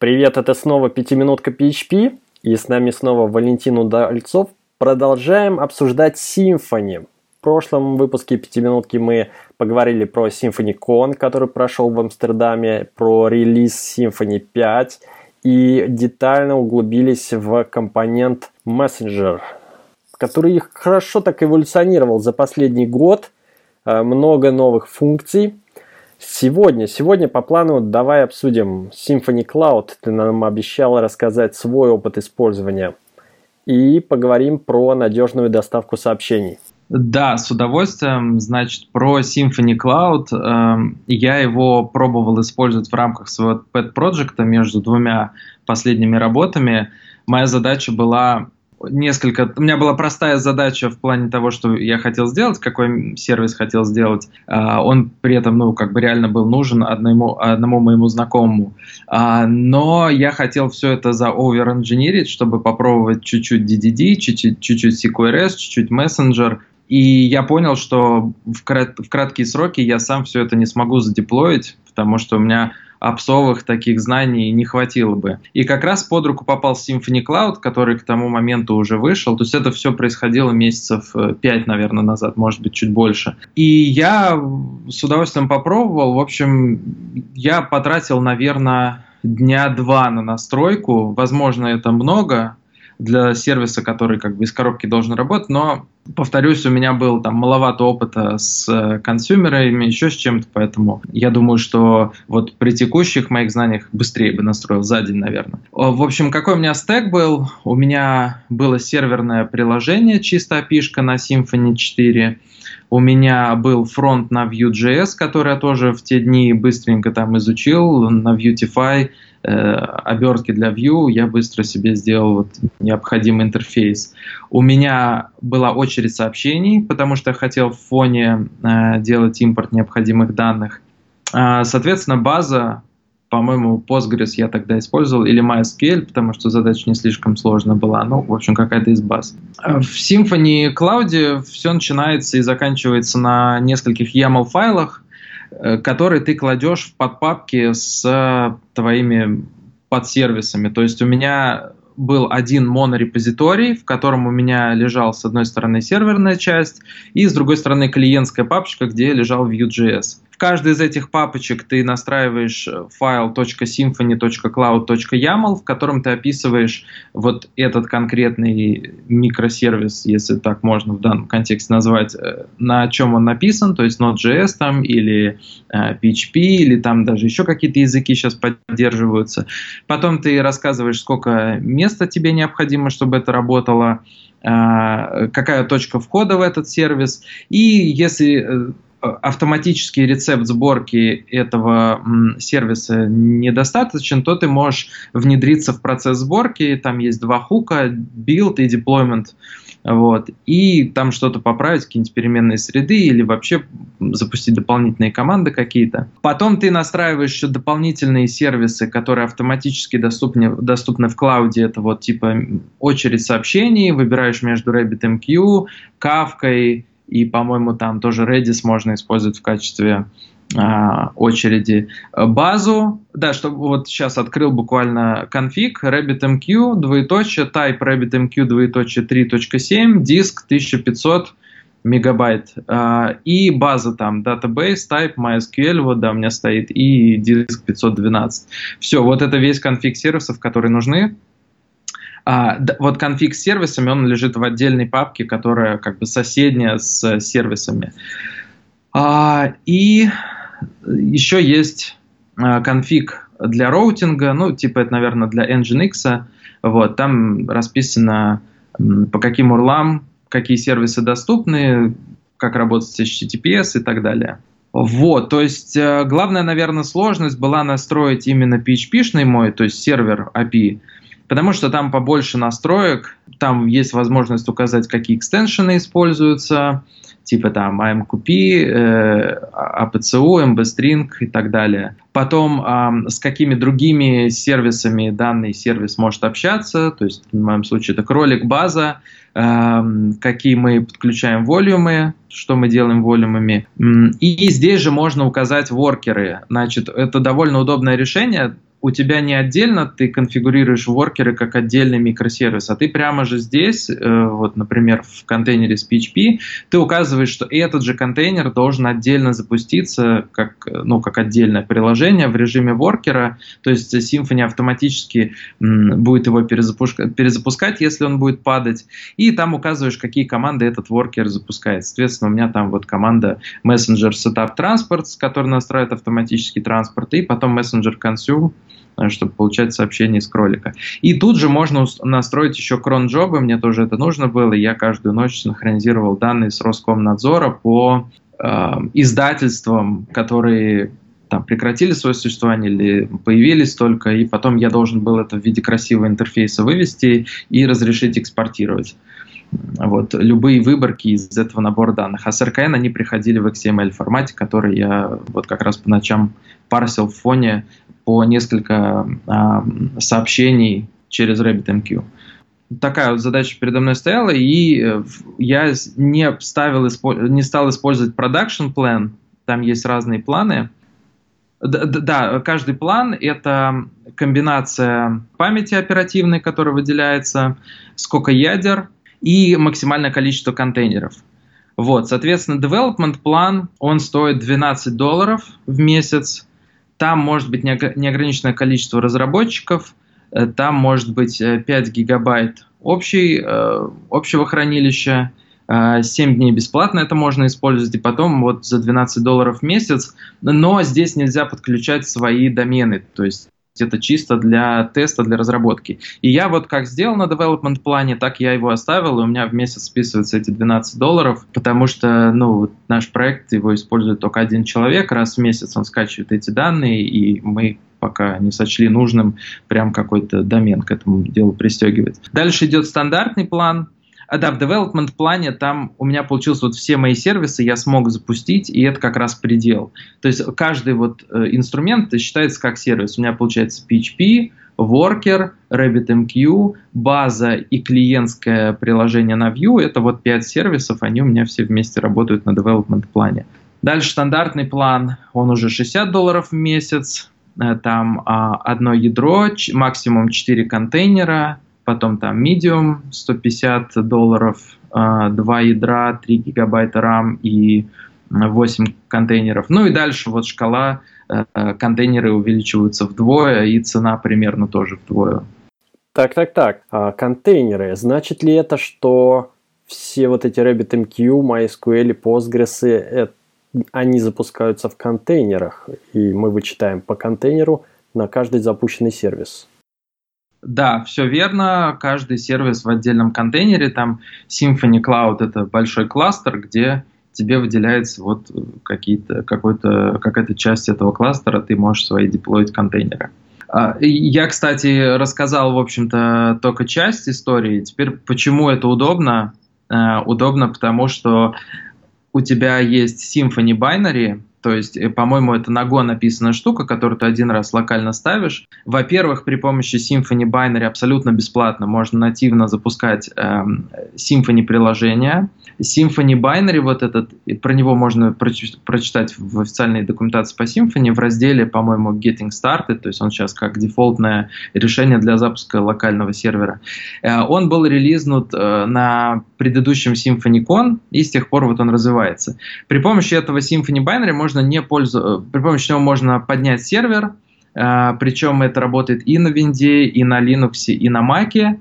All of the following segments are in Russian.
Привет, это снова пятиминутка PHP, и с нами снова Валентин Удальцов. Продолжаем обсуждать Symfony. В прошлом выпуске пятиминутки мы поговорили про Symfony Con, который прошел в Амстердаме, про релиз Symfony 5 и детально углубились в компонент Messenger, который хорошо так эволюционировал за последний год. Э, много новых функций – Сегодня, сегодня по плану давай обсудим Symfony Cloud. Ты нам обещал рассказать свой опыт использования. И поговорим про надежную доставку сообщений. Да, с удовольствием. Значит, про Symfony Cloud. Э, я его пробовал использовать в рамках своего pet проекта между двумя последними работами. Моя задача была несколько... У меня была простая задача в плане того, что я хотел сделать, какой сервис хотел сделать. А, он при этом, ну, как бы реально был нужен одному, одному моему знакомому. А, но я хотел все это за over чтобы попробовать чуть-чуть DDD, чуть-чуть, чуть-чуть CQRS, чуть-чуть Messenger. И я понял, что в, крат в краткие сроки я сам все это не смогу задеплоить, потому что у меня опсовых таких знаний не хватило бы. И как раз под руку попал Symfony Cloud, который к тому моменту уже вышел. То есть это все происходило месяцев 5, э, наверное, назад, может быть, чуть больше. И я с удовольствием попробовал. В общем, я потратил, наверное, дня два на настройку. Возможно, это много, для сервиса, который как бы из коробки должен работать, но повторюсь, у меня был там маловато опыта с э, консюмерами, еще с чем-то, поэтому я думаю, что вот при текущих моих знаниях быстрее бы настроил за день, наверное. В общем, какой у меня стек был? У меня было серверное приложение, чисто API на Symfony 4, у меня был фронт на Vue.js, который я тоже в те дни быстренько там изучил, на Vuetify, э, обертки для Vue, я быстро себе сделал вот необходимый интерфейс. У меня была очередь сообщений, потому что я хотел в фоне э, делать импорт необходимых данных. Э, соответственно, база по-моему, Postgres я тогда использовал, или MySQL, потому что задача не слишком сложная была, ну, в общем, какая-то из баз. В Symfony Cloud все начинается и заканчивается на нескольких YAML-файлах, э, которые ты кладешь в подпапки с твоими подсервисами. То есть у меня был один монорепозиторий, в котором у меня лежал с одной стороны серверная часть и с другой стороны клиентская папочка, где лежал Vue.js. В каждой из этих папочек ты настраиваешь э, файл .symfony.cloud.yaml, в котором ты описываешь вот этот конкретный микросервис, если так можно в данном контексте назвать, э, на чем он написан, то есть Node.js там или PHP, э, или там даже еще какие-то языки сейчас поддерживаются. Потом ты рассказываешь, сколько места тебе необходимо, чтобы это работало, какая точка входа в этот сервис. И если автоматический рецепт сборки этого сервиса недостаточен, то ты можешь внедриться в процесс сборки. Там есть два хука, build и deployment. Вот, и там что-то поправить, какие-нибудь переменные среды или вообще запустить дополнительные команды какие-то. Потом ты настраиваешь еще дополнительные сервисы, которые автоматически доступны, доступны в клауде. Это вот типа очередь сообщений, выбираешь между RabbitMQ, Kafka и, по-моему, там тоже Redis можно использовать в качестве а, очереди. Базу, да, чтобы вот сейчас открыл буквально конфиг, RabbitMQ, двоеточие, type RabbitMQ, двоеточие 3.7, диск 1500 мегабайт. А, и база там, database, type, MySQL, вот да, у меня стоит, и диск 512. Все, вот это весь конфиг сервисов, которые нужны. А, да, вот конфиг с сервисами, он лежит в отдельной папке, которая как бы соседняя с сервисами. А, и еще есть а, конфиг для роутинга, ну, типа это, наверное, для Nginx. Вот, там расписано, по каким урлам, какие сервисы доступны, как работать с HTTPS и так далее. Вот, то есть э, главная, наверное, сложность была настроить именно PHP-шный мой, то есть сервер API, потому что там побольше настроек, там есть возможность указать, какие экстеншены используются, типа там AMQP, э, APCU, MBString и так далее. Потом с какими другими сервисами данный сервис может общаться, то есть в моем случае это кролик, база, какие мы подключаем волюмы, что мы делаем волюмами. И здесь же можно указать воркеры. Значит, это довольно удобное решение, у тебя не отдельно ты конфигурируешь воркеры как отдельный микросервис, а ты прямо же здесь, э, вот, например, в контейнере с PHP, ты указываешь, что этот же контейнер должен отдельно запуститься как, ну, как отдельное приложение в режиме воркера, то есть Symfony автоматически будет его перезапускать, перезапускать, если он будет падать, и там указываешь, какие команды этот воркер запускает. Соответственно, у меня там вот команда Messenger Setup Transport, которая настраивает автоматический транспорт, и потом Messenger Consume, чтобы получать сообщения из кролика. И тут же можно настроить еще кронджобы, мне тоже это нужно было, я каждую ночь синхронизировал данные с Роскомнадзора по э, издательствам, которые там прекратили свое существование или появились только, и потом я должен был это в виде красивого интерфейса вывести и разрешить экспортировать. Вот, любые выборки из этого набора данных. А с RKN они приходили в XML формате, который я вот как раз по ночам парсил в фоне по несколько а, сообщений через RabbitMQ. Такая вот задача передо мной стояла, и э, я не, ставил, не стал использовать production plan, там есть разные планы. Да, да, каждый план — это комбинация памяти оперативной, которая выделяется, сколько ядер и максимальное количество контейнеров. Вот, соответственно, development план, он стоит 12 долларов в месяц, там может быть неограниченное количество разработчиков, э, там может быть 5 э, гигабайт общей, э, общего хранилища, 7 дней бесплатно это можно использовать, и потом вот за 12 долларов в месяц, но здесь нельзя подключать свои домены, то есть это чисто для теста, для разработки. И я вот как сделал на development плане, так я его оставил, и у меня в месяц списываются эти 12 долларов, потому что, ну, наш проект, его использует только один человек, раз в месяц он скачивает эти данные, и мы пока не сочли нужным прям какой-то домен к этому делу пристегивать. Дальше идет стандартный план, да, в development плане там у меня получилось вот все мои сервисы я смог запустить, и это как раз предел. То есть каждый вот э, инструмент считается как сервис. У меня получается PHP, Worker, RabbitMQ, база и клиентское приложение на Vue. Это вот пять сервисов, они у меня все вместе работают на development плане. Дальше стандартный план, он уже 60 долларов в месяц, э, там а, одно ядро, максимум 4 контейнера, потом там Medium 150 долларов, 2 а, ядра, 3 гигабайта RAM и 8 контейнеров. Ну и дальше вот шкала, э, контейнеры увеличиваются вдвое, и цена примерно тоже вдвое. Так, так, так. А контейнеры. Значит ли это, что все вот эти RabbitMQ, MySQL, Postgres, э, они запускаются в контейнерах, и мы вычитаем по контейнеру на каждый запущенный сервис? Да, все верно. Каждый сервис в отдельном контейнере. Там Symfony Cloud это большой кластер, где тебе выделяется вот какие-то, какой-то, какая-то часть этого кластера, ты можешь свои деплоить контейнеры. А, я, кстати, рассказал, в общем-то, только часть истории. Теперь, почему это удобно? Э, удобно, потому что у тебя есть Symfony Binary, то есть, э, по-моему, это на Go написанная штука, которую ты один раз локально ставишь. Во-первых, при помощи Symfony Binary абсолютно бесплатно можно нативно запускать эм, Symfony приложения. Symfony Binary, вот этот, про него можно прочитать в официальной документации по Symfony в разделе, по-моему, Getting Started, то есть он сейчас как дефолтное решение для запуска локального сервера. Э, он был релизнут э, на предыдущем SymfonyCon, и с тех пор вот он развивается. При помощи этого Symfony Binary можно не пользоваться, э, при помощи него можно поднять сервер, причем это работает и на Винде, и на Linux, и на Mac,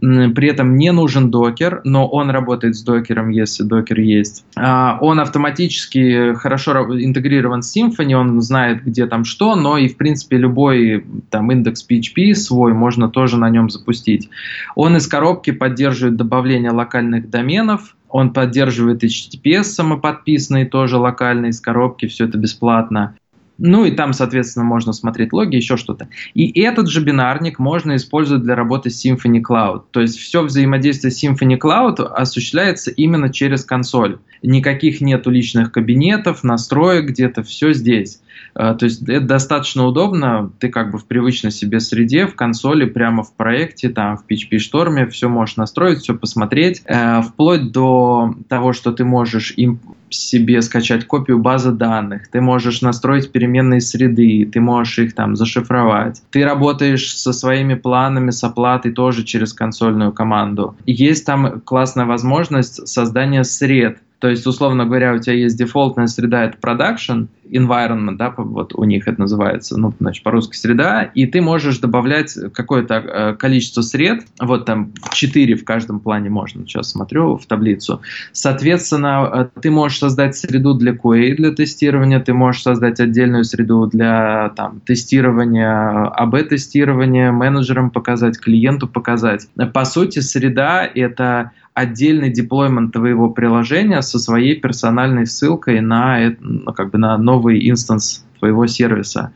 при этом не нужен докер, но он работает с докером, если докер есть. А, он автоматически хорошо интегрирован с Symfony, он знает, где там что, но и, в принципе, любой там индекс PHP свой можно тоже на нем запустить. Он из коробки поддерживает добавление локальных доменов, он поддерживает HTTPS самоподписанный, тоже локальный из коробки, все это бесплатно. Ну и там, соответственно, можно смотреть логи, еще что-то. И этот же бинарник можно использовать для работы с Symfony Cloud. То есть все взаимодействие с Symfony Cloud осуществляется именно через консоль. Никаких нету личных кабинетов, настроек где-то, все здесь. А, то есть это достаточно удобно, ты как бы в привычной себе среде, в консоли, прямо в проекте, там в PHP Storm все можешь настроить, все посмотреть, э, вплоть до того, что ты можешь им себе скачать копию базы данных, ты можешь настроить переменные среды, ты можешь их там зашифровать. Ты работаешь со своими планами, с оплатой тоже через консольную команду. Есть там классная возможность создания сред, то есть, условно говоря, у тебя есть дефолтная среда, это production environment, да, вот у них это называется, ну, значит, по-русски среда, и ты можешь добавлять какое-то э, количество сред, вот там 4 в каждом плане можно, сейчас смотрю в таблицу. Соответственно, э, ты можешь создать среду для QA, для тестирования, ты можешь создать отдельную среду для там, тестирования, АБ-тестирования, менеджерам показать, клиенту показать. По сути, среда — это отдельный деплоймент твоего приложения со своей персональной ссылкой на, ну, как бы на новый инстанс твоего сервиса.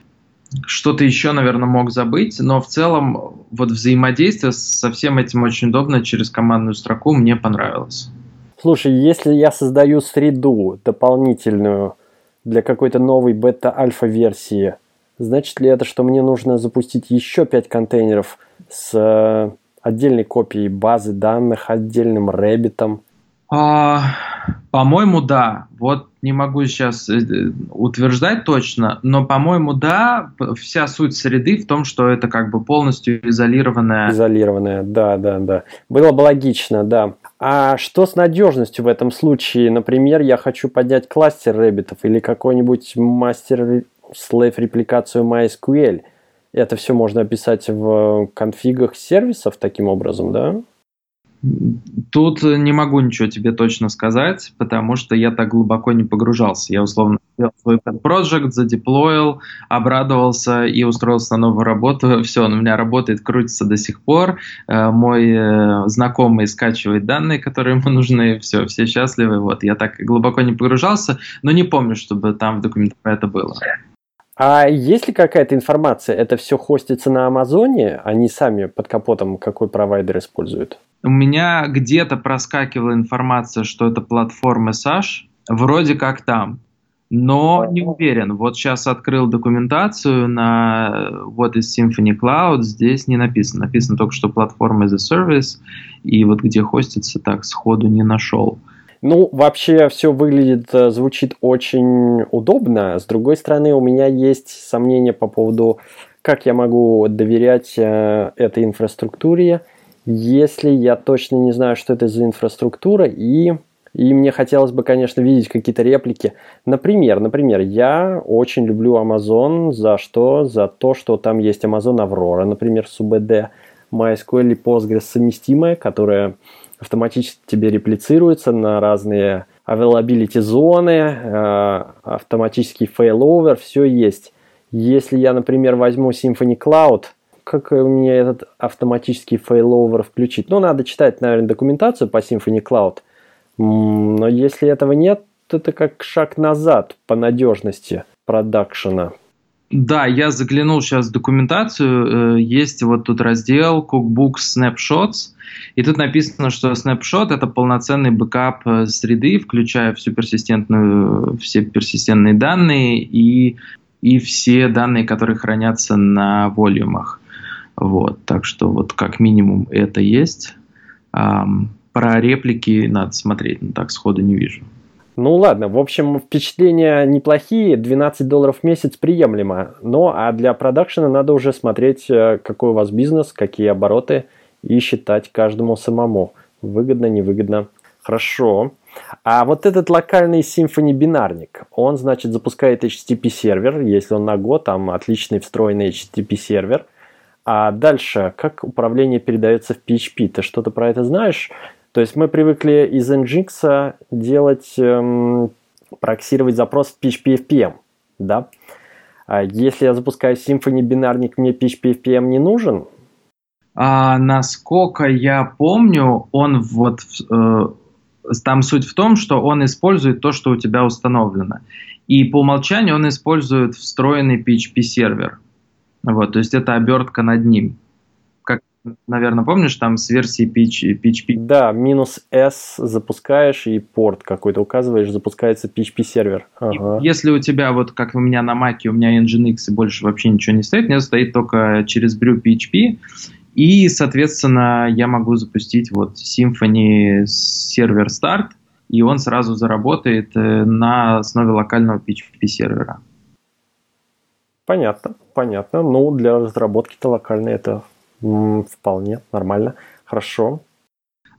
Что-то еще, наверное, мог забыть, но в целом вот взаимодействие со всем этим очень удобно через командную строку мне понравилось. Слушай, если я создаю среду дополнительную для какой-то новой бета-альфа-версии, значит ли это, что мне нужно запустить еще 5 контейнеров с э, отдельной копией базы данных, отдельным рэббитом? А, по-моему, да. Вот не могу сейчас э, утверждать точно, но, по-моему, да, вся суть среды в том, что это как бы полностью изолированная. Изолированная, да, да, да. Было бы логично, да. А что с надежностью в этом случае? Например, я хочу поднять кластер рэббитов или какой-нибудь мастер слейв репликацию MySQL – это все можно описать в конфигах сервисов таким образом, да? Тут не могу ничего тебе точно сказать, потому что я так глубоко не погружался. Я условно сделал свой проект, задеплоил, обрадовался и устроился на новую работу. Все, он у меня работает, крутится до сих пор. Э, мой э, знакомый скачивает данные, которые ему нужны. Все, все счастливы. Вот, я так глубоко не погружался, но не помню, чтобы там в документах это было. А есть ли какая-то информация? Это все хостится на Амазоне? Они сами под капотом какой провайдер используют? У меня где-то проскакивала информация, что это платформа SASH. Вроде как там. Но не уверен. Вот сейчас открыл документацию на вот из Symphony Cloud. Здесь не написано. Написано только, что платформа as a service. И вот где хостится, так сходу не нашел. Ну, вообще все выглядит, э, звучит очень удобно. С другой стороны, у меня есть сомнения по поводу, как я могу доверять э, этой инфраструктуре, если я точно не знаю, что это за инфраструктура, и, и мне хотелось бы, конечно, видеть какие-то реплики. Например, например, я очень люблю Amazon за что? За то, что там есть Amazon Aurora, например, с UBD, MySQL и Postgres совместимая, которая автоматически тебе реплицируется на разные availability зоны, э, автоматический failover, все есть. Если я, например, возьму Symfony Cloud, как мне этот автоматический failover включить? Ну, надо читать, наверное, документацию по Symfony Cloud. Но если этого нет, то это как шаг назад по надежности продакшена. Да, я заглянул сейчас в документацию. Э, есть вот тут раздел Cookbook Snapshots. И тут написано, что Snapshot это полноценный бэкап э, среды, включая всю персистентную, все персистентные данные и, и все данные, которые хранятся на волюмах. Вот, так что вот как минимум это есть. про реплики надо смотреть, но так сходу не вижу. Ну ладно, в общем, впечатления неплохие, 12 долларов в месяц приемлемо. Но а для продакшена надо уже смотреть, э, какой у вас бизнес, какие обороты и считать каждому самому. Выгодно, невыгодно. Хорошо. А вот этот локальный Symfony бинарник, он, значит, запускает HTTP сервер, если он на год, там отличный встроенный HTTP сервер. А дальше, как управление передается в PHP? Ты что-то про это знаешь? То есть мы привыкли из Nginx делать, эм, проксировать запрос в PHP FPM, да? А если я запускаю Symfony бинарник, мне PHP FPM не нужен? А, насколько я помню, он вот э, там суть в том, что он использует то, что у тебя установлено. И по умолчанию он использует встроенный PHP сервер. Вот, то есть это обертка над ним наверное, помнишь, там с версии PHP. Да, минус S запускаешь и порт какой-то указываешь, запускается PHP сервер. Ага. Если у тебя, вот как у меня на Mac, у меня Nginx и больше вообще ничего не стоит, у меня стоит только через Brew PHP, и, соответственно, я могу запустить вот Symfony сервер старт, и он сразу заработает э, на основе локального PHP сервера. Понятно, понятно. Ну, для разработки-то локальной это вполне нормально. Хорошо.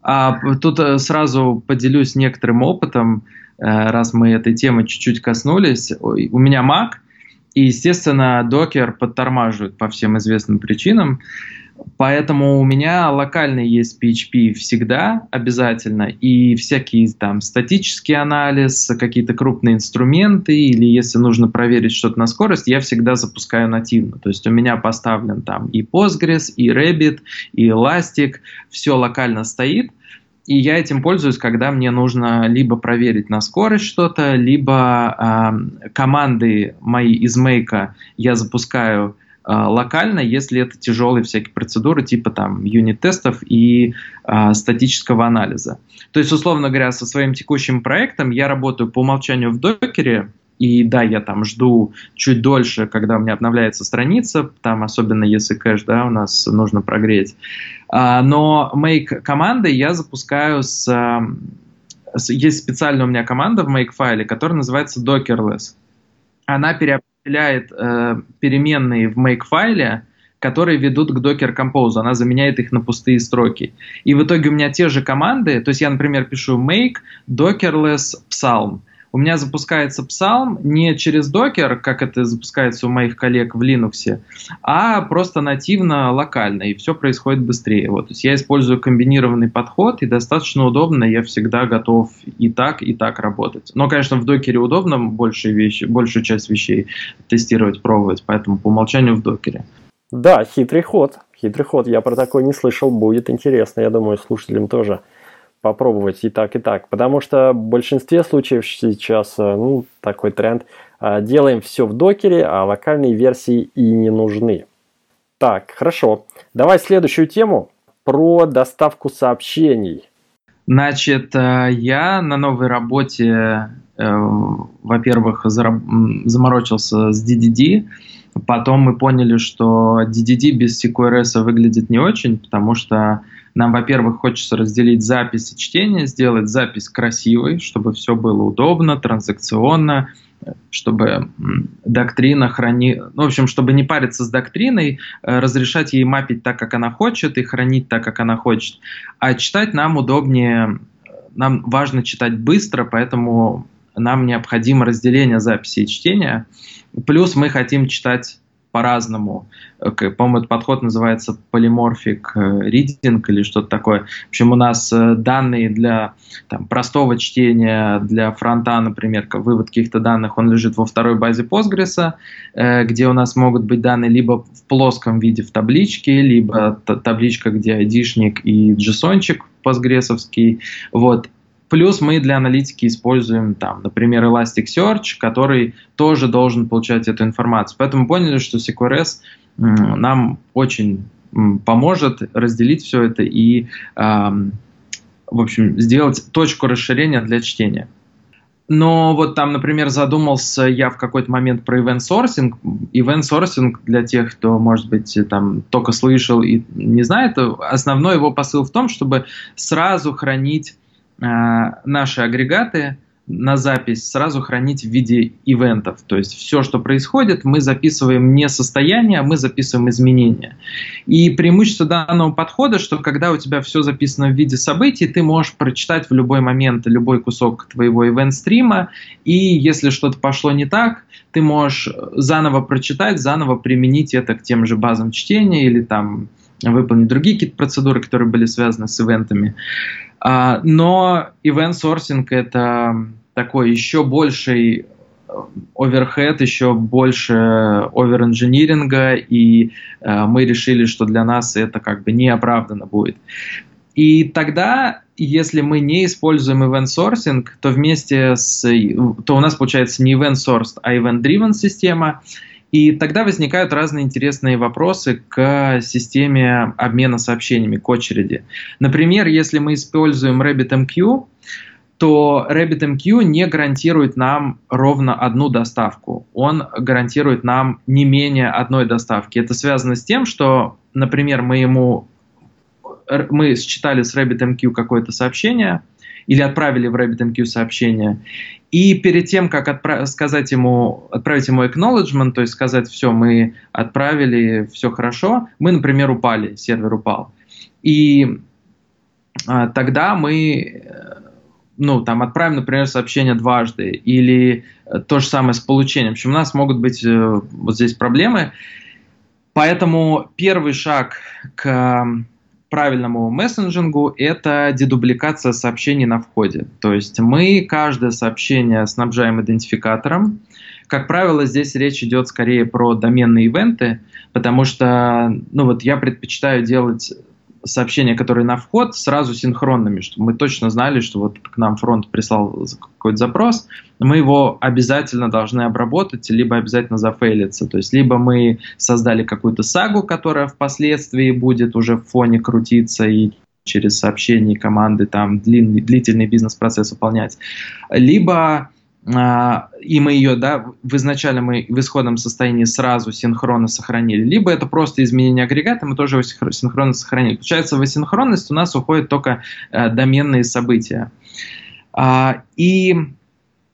А тут э, сразу поделюсь некоторым опытом, э, раз мы этой темы чуть-чуть коснулись. У меня Mac, и, естественно, докер подтормаживает по всем известным причинам. Поэтому у меня локальный есть PHP всегда обязательно, и всякие там статический анализ, какие-то крупные инструменты, или если нужно проверить что-то на скорость, я всегда запускаю нативно. То есть у меня поставлен там и Postgres, и Rabbit, и Elastic, все локально стоит, и я этим пользуюсь, когда мне нужно либо проверить на скорость что-то, либо э, команды мои из мейка я запускаю локально, если это тяжелые всякие процедуры типа там юнит-тестов и э, статического анализа. То есть, условно говоря, со своим текущим проектом я работаю по умолчанию в докере, и да, я там жду чуть дольше, когда у меня обновляется страница, там особенно если кэш, да, у нас нужно прогреть. А, но make команды я запускаю с, с... Есть специальная у меня команда в make файле, которая называется dockerless. Она переопределяет определяет э, переменные в make-файле, которые ведут к Docker Compose. Она заменяет их на пустые строки. И в итоге у меня те же команды, то есть я, например, пишу make dockerless psalm у меня запускается Psalm не через Docker, как это запускается у моих коллег в Linux, а просто нативно локально, и все происходит быстрее. Вот, то есть я использую комбинированный подход, и достаточно удобно, я всегда готов и так, и так работать. Но, конечно, в докере удобно большие вещи, большую часть вещей тестировать, пробовать, поэтому по умолчанию в докере. Да, хитрый ход, хитрый ход. Я про такой не слышал, будет интересно, я думаю, слушателям тоже попробовать и так, и так. Потому что в большинстве случаев сейчас э, ну, такой тренд. Э, делаем все в докере, а локальные версии и не нужны. Так, хорошо. Давай следующую тему про доставку сообщений. Значит, э, я на новой работе, во-первых, заморочился с DDD, потом мы поняли, что DDD без CQRS выглядит не очень, потому что нам, во-первых, хочется разделить запись и чтение, сделать запись красивой, чтобы все было удобно, транзакционно, чтобы доктрина храни... Ну, в общем, чтобы не париться с доктриной, э, разрешать ей мапить так, как она хочет, и хранить так, как она хочет. А читать нам удобнее, нам важно читать быстро, поэтому нам необходимо разделение записи и чтения. Плюс мы хотим читать по-разному. Э, по-моему, этот подход называется полиморфик reading или что-то такое. В общем, у нас э, данные для там, простого чтения, для фронта, например, вывод каких-то данных, он лежит во второй базе Postgres, э, где у нас могут быть данные либо в плоском виде в табличке, либо табличка, где айдишник и джесончик постгрессовский. Вот. Плюс мы для аналитики используем, там, например, Elasticsearch, который тоже должен получать эту информацию. Поэтому поняли, что CQRS нам очень поможет разделить все это и, в общем, сделать точку расширения для чтения. Но вот там, например, задумался я в какой-то момент про event sourcing. Event sourcing для тех, кто, может быть, там только слышал и не знает, основной его посыл в том, чтобы сразу хранить наши агрегаты на запись сразу хранить в виде ивентов. То есть все, что происходит, мы записываем не состояние, а мы записываем изменения. И преимущество данного подхода, что когда у тебя все записано в виде событий, ты можешь прочитать в любой момент любой кусок твоего ивент-стрима, и если что-то пошло не так, ты можешь заново прочитать, заново применить это к тем же базам чтения или там выполнить другие какие-то процедуры, которые были связаны с ивентами. А, но sourcing это такой еще больший оверхед, э, еще больше оверинжиниринга, и э, мы решили, что для нас это как бы неоправданно будет. И тогда, если мы не используем event sourcing, то вместе с, то у нас получается не event sourced, а event driven система, и тогда возникают разные интересные вопросы к системе обмена сообщениями, к очереди. Например, если мы используем RabbitMQ, то RabbitMQ не гарантирует нам ровно одну доставку. Он гарантирует нам не менее одной доставки. Это связано с тем, что, например, мы ему мы считали с RabbitMQ какое-то сообщение, или отправили в RabbitMQ сообщение. И перед тем, как отправ- сказать ему, отправить ему acknowledgement, то есть сказать, все, мы отправили, все хорошо, мы, например, упали, сервер упал. И а, тогда мы ну, там, отправим, например, сообщение дважды, или э, то же самое с получением. В общем, у нас могут быть э, вот здесь проблемы. Поэтому первый шаг к правильному мессенджингу – это дедубликация сообщений на входе. То есть мы каждое сообщение снабжаем идентификатором. Как правило, здесь речь идет скорее про доменные ивенты, потому что ну вот я предпочитаю делать сообщения, которые на вход, сразу синхронными, чтобы мы точно знали, что вот к нам фронт прислал какой-то запрос, мы его обязательно должны обработать, либо обязательно зафейлиться. То есть либо мы создали какую-то сагу, которая впоследствии будет уже в фоне крутиться и через сообщения команды там длинный, длительный бизнес-процесс выполнять, либо и мы ее, да, в изначально мы в исходном состоянии сразу синхронно сохранили, либо это просто изменение агрегата, мы тоже его синхронно сохранили. Получается, в асинхронность у нас уходят только э, доменные события. А, и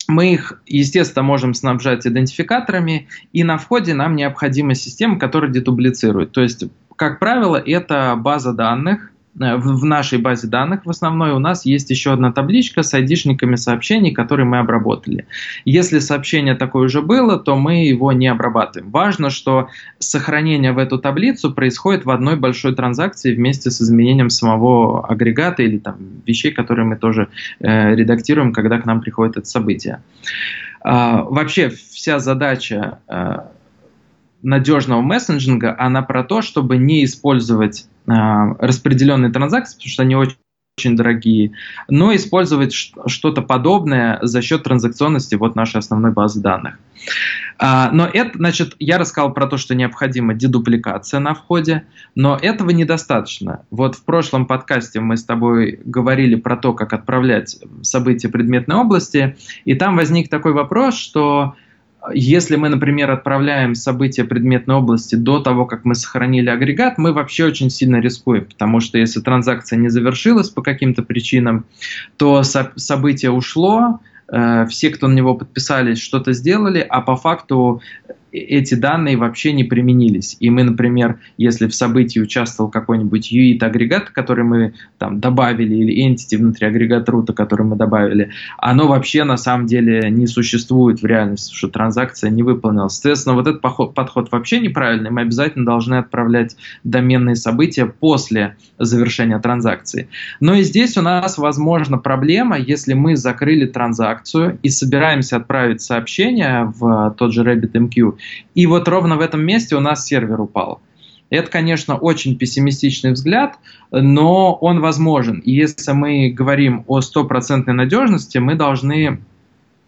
мы их, естественно, можем снабжать идентификаторами, и на входе нам необходима система, которая дедублицирует. То есть, как правило, это база данных, в нашей базе данных в основной у нас есть еще одна табличка с айдишниками сообщений, которые мы обработали. Если сообщение такое уже было, то мы его не обрабатываем. Важно, что сохранение в эту таблицу происходит в одной большой транзакции вместе с изменением самого агрегата или там, вещей, которые мы тоже э, редактируем, когда к нам приходит это событие. Э, вообще вся задача э, надежного мессенджинга, она про то, чтобы не использовать э, распределенные транзакции, потому что они очень очень дорогие, но использовать что-то подобное за счет транзакционности вот нашей основной базы данных. А, но это, значит, я рассказал про то, что необходима дедупликация на входе, но этого недостаточно. Вот в прошлом подкасте мы с тобой говорили про то, как отправлять события предметной области, и там возник такой вопрос, что если мы, например, отправляем события предметной области до того, как мы сохранили агрегат, мы вообще очень сильно рискуем, потому что если транзакция не завершилась по каким-то причинам, то со- событие ушло, э, все, кто на него подписались, что-то сделали, а по факту эти данные вообще не применились. И мы, например, если в событии участвовал какой-нибудь UIT агрегат, который мы там добавили, или entity внутри агрегата рута, который мы добавили, оно вообще на самом деле не существует в реальности, что транзакция не выполнилась. Соответственно, вот этот подход, вообще неправильный. Мы обязательно должны отправлять доменные события после завершения транзакции. Но и здесь у нас возможна проблема, если мы закрыли транзакцию и собираемся отправить сообщение в тот же RabbitMQ, и вот ровно в этом месте у нас сервер упал. Это, конечно, очень пессимистичный взгляд, но он возможен. И если мы говорим о стопроцентной надежности, мы должны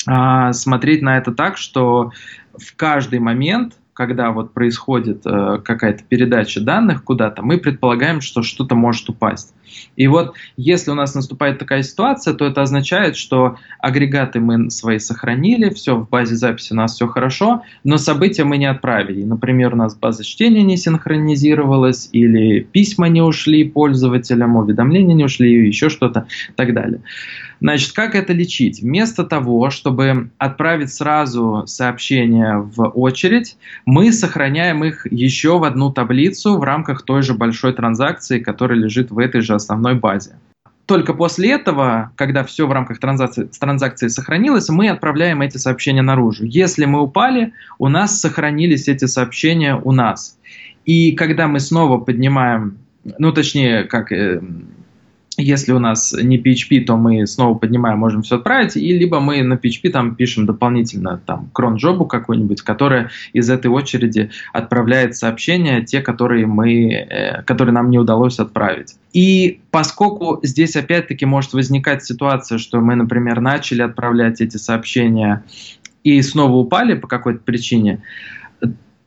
а, смотреть на это так, что в каждый момент когда вот происходит э, какая-то передача данных куда-то, мы предполагаем, что что-то может упасть. И вот если у нас наступает такая ситуация, то это означает, что агрегаты мы свои сохранили, все в базе записи у нас все хорошо, но события мы не отправили. Например, у нас база чтения не синхронизировалась, или письма не ушли пользователям, уведомления не ушли, еще что-то и так далее. Значит, как это лечить? Вместо того, чтобы отправить сразу сообщения в очередь, мы сохраняем их еще в одну таблицу в рамках той же большой транзакции, которая лежит в этой же основной базе. Только после этого, когда все в рамках транзакции, транзакции сохранилось, мы отправляем эти сообщения наружу. Если мы упали, у нас сохранились эти сообщения у нас. И когда мы снова поднимаем, ну точнее, как э, если у нас не PHP, то мы снова поднимаем, можем все отправить, и либо мы на PHP там пишем дополнительно там кронжобу какую-нибудь, которая из этой очереди отправляет сообщения, те, которые, мы, э, которые нам не удалось отправить. И поскольку здесь опять-таки может возникать ситуация, что мы, например, начали отправлять эти сообщения и снова упали по какой-то причине,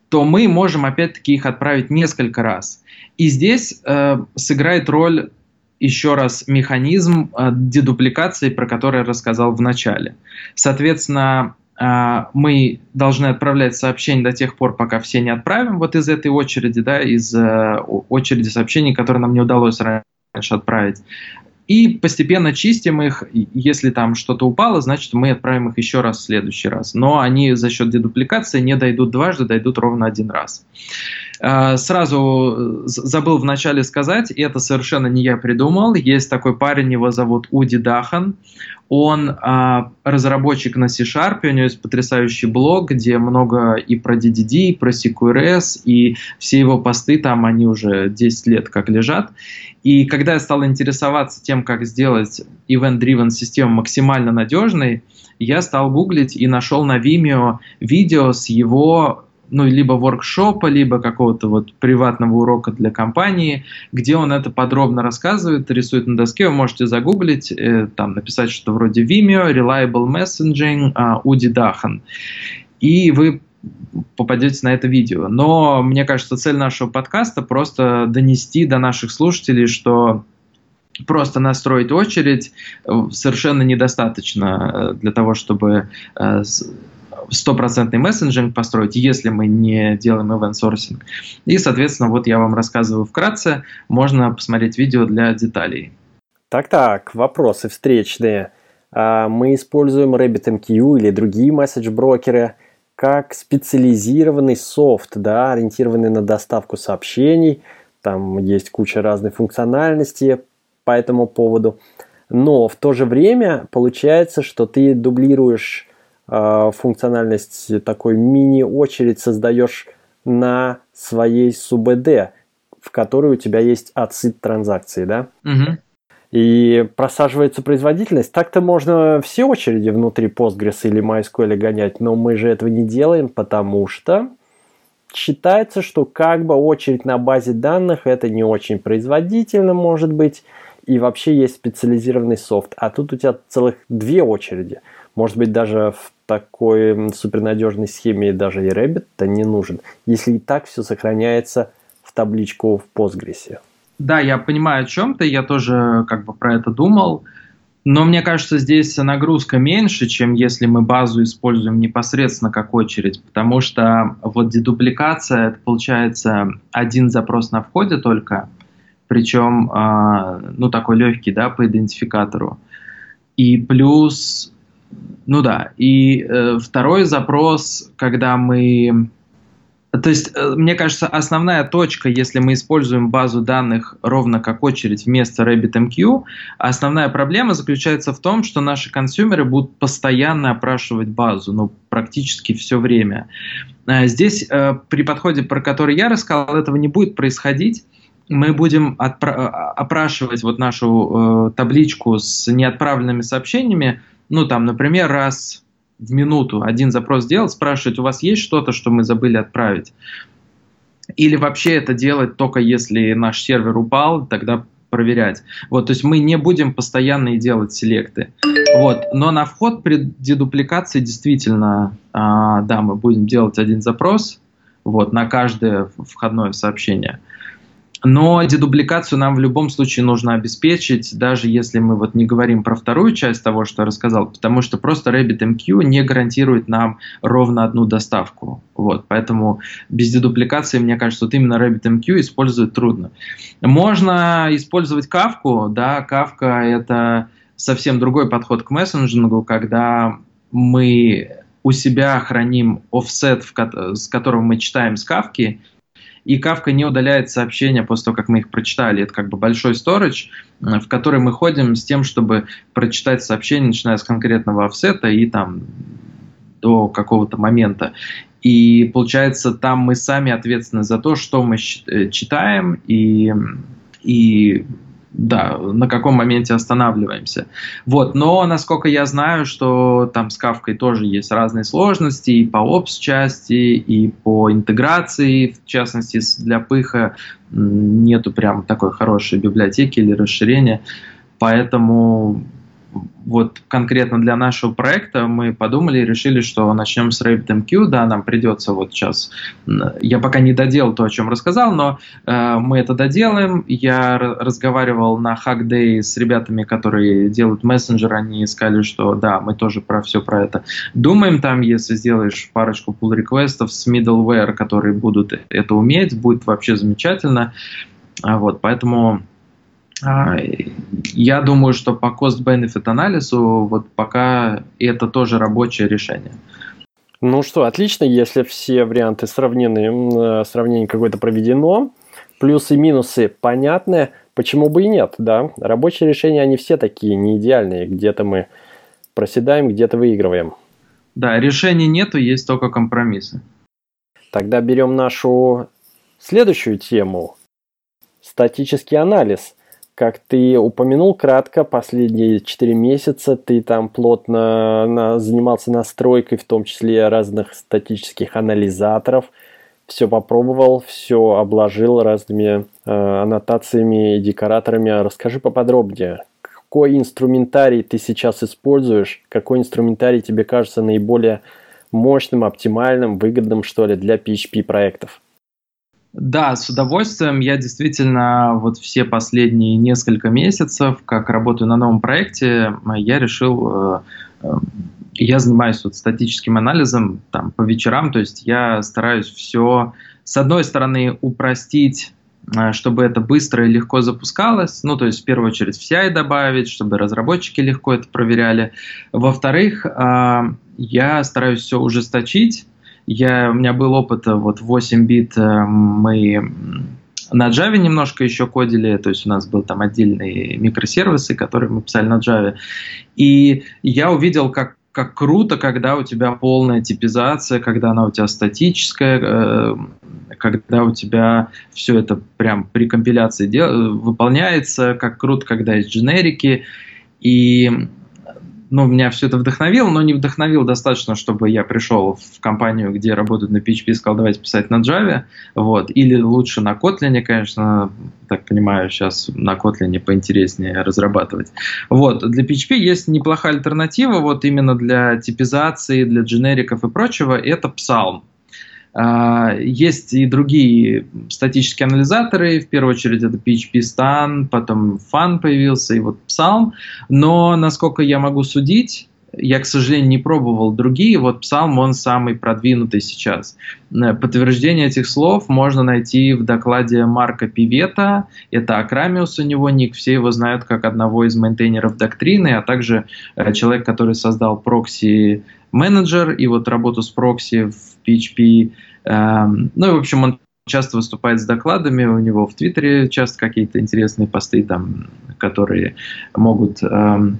то мы можем опять-таки их отправить несколько раз. И здесь э, сыграет роль еще раз механизм э, дедупликации, про который я рассказал в начале. Соответственно, э, мы должны отправлять сообщения до тех пор, пока все не отправим вот из этой очереди, да, из э, очереди сообщений, которые нам не удалось раньше отправить. и постепенно чистим их. Если там что-то упало, значит мы отправим их еще раз в следующий раз. Но они за счет дедупликации не дойдут дважды, дойдут ровно один раз. А, сразу забыл вначале сказать, это совершенно не я придумал. Есть такой парень, его зовут Уди Дахан. Он а, разработчик на C-Sharp, у него есть потрясающий блог, где много и про DDD, и про CQRS, и все его посты там, они уже 10 лет как лежат. И когда я стал интересоваться тем, как сделать event-driven систему максимально надежной, я стал гуглить и нашел на Vimeo видео с его ну, либо воркшопа, либо какого-то вот приватного урока для компании, где он это подробно рассказывает, рисует на доске, вы можете загуглить, э, там написать что вроде Vimeo, Reliable Messaging, э, Уди Дахан. И вы попадете на это видео. Но мне кажется, цель нашего подкаста просто донести до наших слушателей, что просто настроить очередь э, совершенно недостаточно э, для того, чтобы э, стопроцентный мессенджинг построить, если мы не делаем event sourcing. И, соответственно, вот я вам рассказываю вкратце, можно посмотреть видео для деталей. Так-так, вопросы встречные. А, мы используем RabbitMQ или другие месседж-брокеры как специализированный софт, да, ориентированный на доставку сообщений. Там есть куча разной функциональности по этому поводу. Но в то же время получается, что ты дублируешь функциональность такой мини-очередь создаешь на своей СУБД, в которой у тебя есть отсыт транзакции, да? Угу. И просаживается производительность. Так-то можно все очереди внутри Postgres или MySQL гонять, но мы же этого не делаем, потому что считается, что как бы очередь на базе данных это не очень производительно может быть, и вообще есть специализированный софт. А тут у тебя целых две очереди. Может быть, даже в такой супернадежной схеме даже и Rabbit-то не нужен, если и так все сохраняется в табличку в Postgres. Да, я понимаю о чем ты, я тоже как бы про это думал. Но мне кажется, здесь нагрузка меньше, чем если мы базу используем непосредственно как очередь, потому что вот дедупликация, это получается один запрос на входе только, причем, э, ну, такой легкий, да, по идентификатору. И плюс ну да. И э, второй запрос, когда мы... То есть, э, мне кажется, основная точка, если мы используем базу данных ровно как очередь вместо RabbitMQ, основная проблема заключается в том, что наши консюмеры будут постоянно опрашивать базу, ну, практически все время. Э, здесь э, при подходе, про который я рассказал, этого не будет происходить мы будем э, опрашивать вот нашу э, табличку с неотправленными сообщениями ну там, например, раз в минуту один запрос делать, спрашивать, у вас есть что-то, что мы забыли отправить? Или вообще это делать только если наш сервер упал, тогда проверять. Вот, то есть мы не будем постоянно и делать селекты. Вот, но на вход при дедупликации действительно, а, да, мы будем делать один запрос, вот, на каждое входное сообщение. Но дедубликацию нам в любом случае нужно обеспечить, даже если мы вот не говорим про вторую часть того, что я рассказал, потому что просто RabbitMQ не гарантирует нам ровно одну доставку. Вот, поэтому без дедупликации, мне кажется, вот именно RabbitMQ использовать трудно. Можно использовать Kafka, да, Kafka это совсем другой подход к мессенджингу, когда мы у себя храним офсет, с которым мы читаем с кавки, и Kafka не удаляет сообщения после того, как мы их прочитали. Это как бы большой storage, э, в который мы ходим с тем, чтобы прочитать сообщение, начиная с конкретного офсета и там до какого-то момента. И получается, там мы сами ответственны за то, что мы э, читаем и, и да, на каком моменте останавливаемся. Вот, но насколько я знаю, что там с Кавкой тоже есть разные сложности и по опс части, и по интеграции, в частности для пыха нету прям такой хорошей библиотеки или расширения, поэтому вот конкретно для нашего проекта мы подумали и решили, что начнем с RabbitMQ, да, нам придется вот сейчас, я пока не доделал то, о чем рассказал, но э, мы это доделаем. Я разговаривал на Hack Day с ребятами, которые делают мессенджер, они сказали, что да, мы тоже про все про это думаем, там, если сделаешь парочку pull реквестов с middleware, которые будут это уметь, будет вообще замечательно. А вот, поэтому я думаю, что по cost-benefit анализу вот пока это тоже рабочее решение. Ну что, отлично, если все варианты сравнены, э, сравнение какое-то проведено, плюсы и минусы понятны, почему бы и нет, да? Рабочие решения, они все такие, не идеальные, где-то мы проседаем, где-то выигрываем. Да, решений нету, есть только компромиссы. Тогда берем нашу следующую тему. Статический анализ. Как ты упомянул кратко, последние 4 месяца ты там плотно на, занимался настройкой, в том числе разных статических анализаторов. Все попробовал, все обложил разными э, аннотациями и декораторами. Расскажи поподробнее, какой инструментарий ты сейчас используешь, какой инструментарий тебе кажется наиболее мощным, оптимальным, выгодным, что ли, для PHP проектов? Да, с удовольствием. Я действительно вот все последние несколько месяцев, как работаю на новом проекте, я решил, э, э, я занимаюсь вот статическим анализом там по вечерам, то есть я стараюсь все, с одной стороны, упростить Э, чтобы это быстро и легко запускалось. Ну, то есть, в первую очередь, в CI добавить, чтобы разработчики легко это проверяли. Во-вторых, э, я стараюсь все ужесточить. Я, у меня был опыт, э, вот 8 бит мы на Java немножко еще кодили, то есть у нас был там отдельные микросервисы, которые мы писали на Java. И я увидел, как как круто, когда у тебя полная типизация, когда она у тебя статическая, э, когда у тебя все это прям при компиляции дел- выполняется, как круто, когда есть дженерики. И ну, меня все это вдохновило, но не вдохновил достаточно, чтобы я пришел в компанию, где работают на PHP, и сказал, давайте писать на Java, вот, или лучше на Kotlin, конечно, так понимаю, сейчас на Kotlin поинтереснее разрабатывать. Вот, для PHP есть неплохая альтернатива, вот именно для типизации, для дженериков и прочего, это Psalm. А, есть и другие статические анализаторы, в первую очередь это PHP Stan, потом Fun появился и вот Psalm, но насколько я могу судить, я, к сожалению, не пробовал другие, вот Psalm, он самый продвинутый сейчас. Э, подтверждение этих слов можно найти в докладе Марко Пиветта, это Ocramius у него ник, все его знают как одного из мейнтейнеров доктрины, а также э, человек, который создал ProxyManager и вот работу с прокси PHP. Эм, ну и, в общем, он часто выступает с докладами, у него в Твиттере часто какие-то интересные посты там, которые могут эм,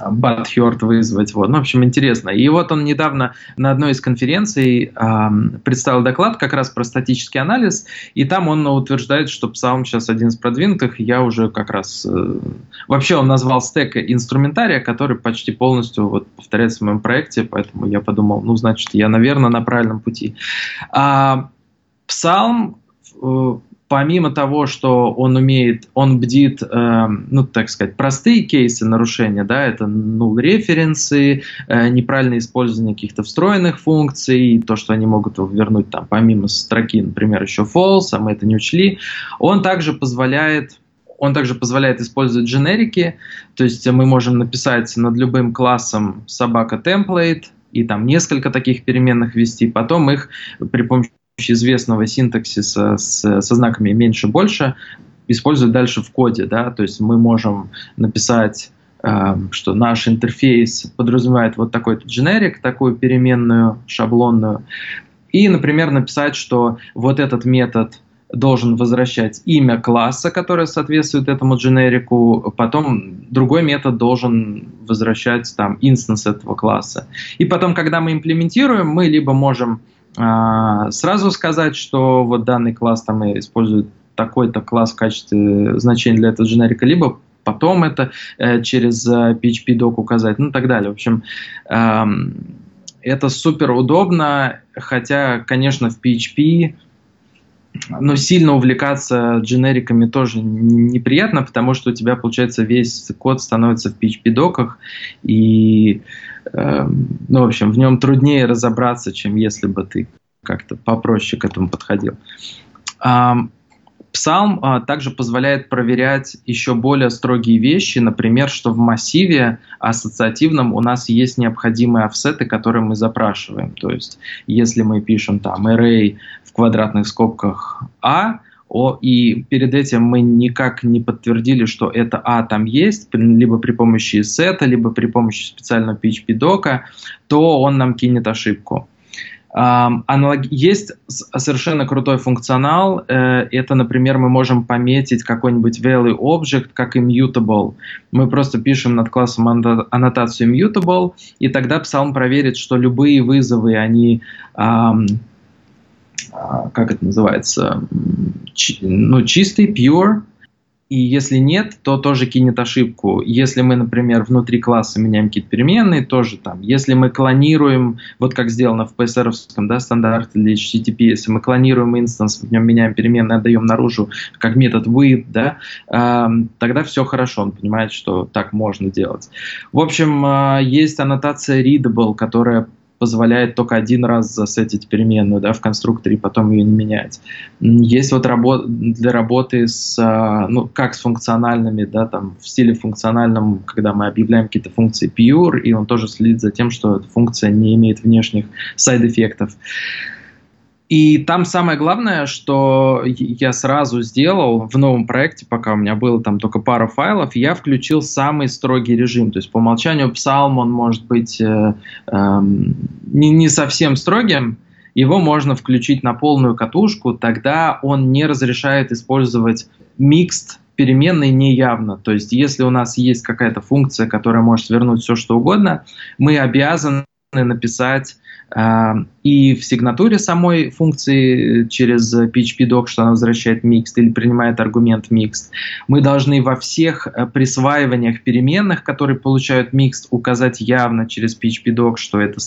Батхерт вызвать. Вот. Ну, в общем, интересно. И вот он недавно на одной из конференций э, представил доклад как раз про статический анализ, и там он утверждает, что Psalm сейчас один из продвинутых. Я уже как раз... Э, вообще он назвал стек инструментария, который почти полностью вот, повторяется в моем проекте, поэтому я подумал, ну, значит, я, наверное, на правильном пути. А, Psalm э, помимо того, что он умеет, он бдит, э, ну, так сказать, простые кейсы нарушения, да, это ну, референсы, э, неправильное использование каких-то встроенных функций, то, что они могут вернуть там помимо строки, например, еще false, а мы это не учли, он также позволяет он также позволяет использовать дженерики, то есть мы можем написать над любым классом собака template, и там несколько таких переменных ввести, потом их при помощи известного синтаксиса с, со знаками меньше-больше использовать дальше в коде. Да? То есть мы можем написать э, что наш интерфейс подразумевает вот такой-то generic, такую переменную шаблонную, и, например, написать, что вот этот метод должен возвращать имя класса, которое соответствует этому дженерику, потом другой метод должен возвращать там инстанс этого класса. И потом, когда мы имплементируем, мы либо можем сразу сказать, что вот данный класс там использует такой-то класс в качестве значения для этого дженерика, либо потом это э, через э, PHP-док указать, ну и так далее. В общем, э, это супер удобно, хотя, конечно, в PHP но сильно увлекаться дженериками тоже неприятно, потому что у тебя, получается, весь код становится в PHP-доках, и Эм, ну, в общем, в нем труднее разобраться, чем если бы ты как-то попроще к этому подходил. Псалм а, также позволяет проверять еще более строгие вещи, например, что в массиве ассоциативном у нас есть необходимые офсеты, которые мы запрашиваем. То есть, если мы пишем там array квадратных скобках a, о, и перед этим мы никак не подтвердили, что это А там есть, либо при помощи сета, либо при помощи специального PHP-дока, то он нам кинет ошибку. Есть совершенно крутой функционал. Э, это, например, мы можем пометить какой-нибудь value object как immutable. Мы просто пишем над классом аннотацию immutable, и тогда Psalm проверит, что любые вызовы, они как это называется, ну, чистый, pure, и если нет, то тоже кинет ошибку. Если мы, например, внутри класса меняем какие-то переменные, тоже там. Если мы клонируем, вот как сделано в PSR да, стандарте для HTTP, если мы клонируем инстанс, в нем меняем переменные, отдаем наружу как метод with, да, э, тогда все хорошо, он понимает, что так можно делать. В общем, э, есть аннотация readable, которая позволяет только один раз засетить переменную да, в конструкторе и потом ее не менять. Есть вот работа для работы с, а, ну, как с функциональными, да, там, в стиле функциональном, когда мы объявляем какие-то функции pure, и он тоже следит за тем, что эта функция не имеет внешних сайд-эффектов. И там самое главное, что я сразу сделал в новом проекте, пока у меня было там только пара файлов, я включил самый строгий режим. То есть по умолчанию Psalm он может быть э, э, не, не совсем строгим, его можно включить на полную катушку, тогда он не разрешает использовать mixed переменные неявно. То есть если у нас есть какая-то функция, которая может вернуть все, что угодно, мы обязаны написать и в сигнатуре самой функции через PHP-doc, что она возвращает mixed или принимает аргумент mixed. Мы должны во всех э, присваиваниях переменных, которые получают mixed, указать явно через PHP-doc, что это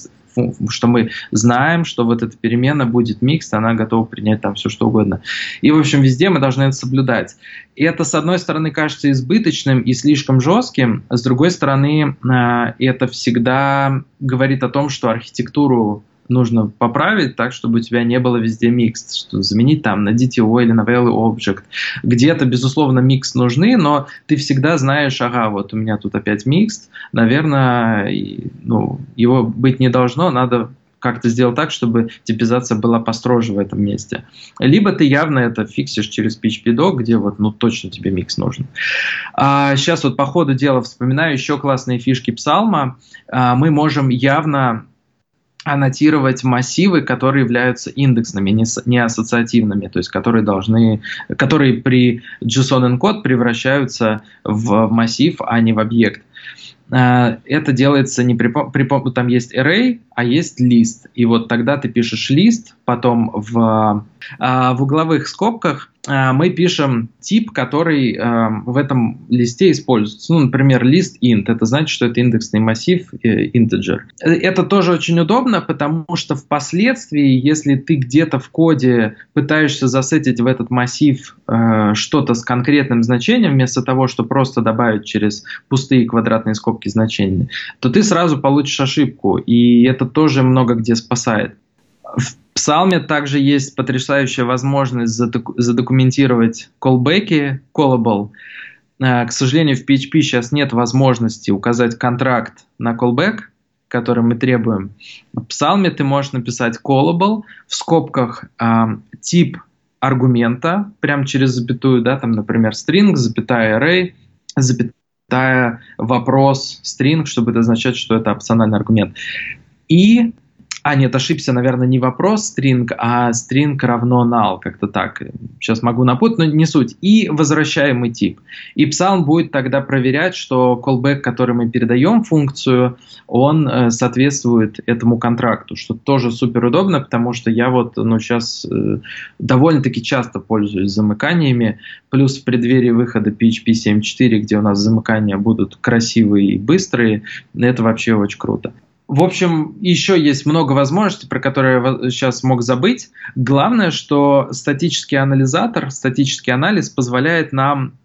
что мы знаем, что вот эта перемена будет микс, она готова принять там все что угодно. И, в общем, везде мы должны это соблюдать. И это, с одной стороны, кажется избыточным и слишком жестким, с другой стороны, а, это всегда говорит о том, что архитектуру нужно поправить так, чтобы у тебя не было везде микс, что заменить там на DTO или на Value Object. Где-то, безусловно, микс нужны, но ты всегда знаешь, ага, вот у меня тут опять микс, наверное, ну, его быть не должно, надо как-то сделать так, чтобы типизация была построже в этом месте. Либо ты явно это фиксишь через PHP-doc, где вот, ну, точно тебе микс нужен. А сейчас вот по ходу дела вспоминаю еще классные фишки Псалма. А, мы можем явно аннотировать массивы, которые являются индексными, не, не ассоциативными, то есть которые должны, которые при JSON encode превращаются в массив, а не в объект. Э, это делается не при, при там есть array, а есть лист. И вот тогда ты пишешь лист, потом в, э, в угловых скобках мы пишем тип, который в этом листе используется. Ну, например, лист int. Это значит, что это индексный массив integer. Это тоже очень удобно, потому что впоследствии, если ты где-то в коде пытаешься засетить в этот массив что-то с конкретным значением, вместо того, чтобы просто добавить через пустые квадратные скобки значения, то ты сразу получишь ошибку. И это тоже много где спасает. Псалме также есть потрясающая возможность задокументировать callback, callable. Э, к сожалению, в PHP сейчас нет возможности указать контракт на callback, который мы требуем. В Псалме ты можешь написать callable, в скобках э, тип аргумента, прям через запятую, да, там, например, string, запятая array, запятая вопрос string, чтобы это означать, что это опциональный аргумент. И а, нет, ошибся, наверное, не вопрос string, а string равно null, как-то так. Сейчас могу напутать, но не суть. И возвращаемый тип. И Psalm будет тогда проверять, что callback, который мы передаем функцию, он э, соответствует этому контракту, что тоже супер удобно, потому что я вот ну, сейчас э, довольно-таки часто пользуюсь замыканиями, плюс в преддверии выхода PHP 7.4, где у нас замыкания будут красивые и быстрые, это вообще очень круто. В общем, еще есть много возможностей, про которые я сейчас мог забыть. Главное, что статический анализатор, статический анализ позволяет нам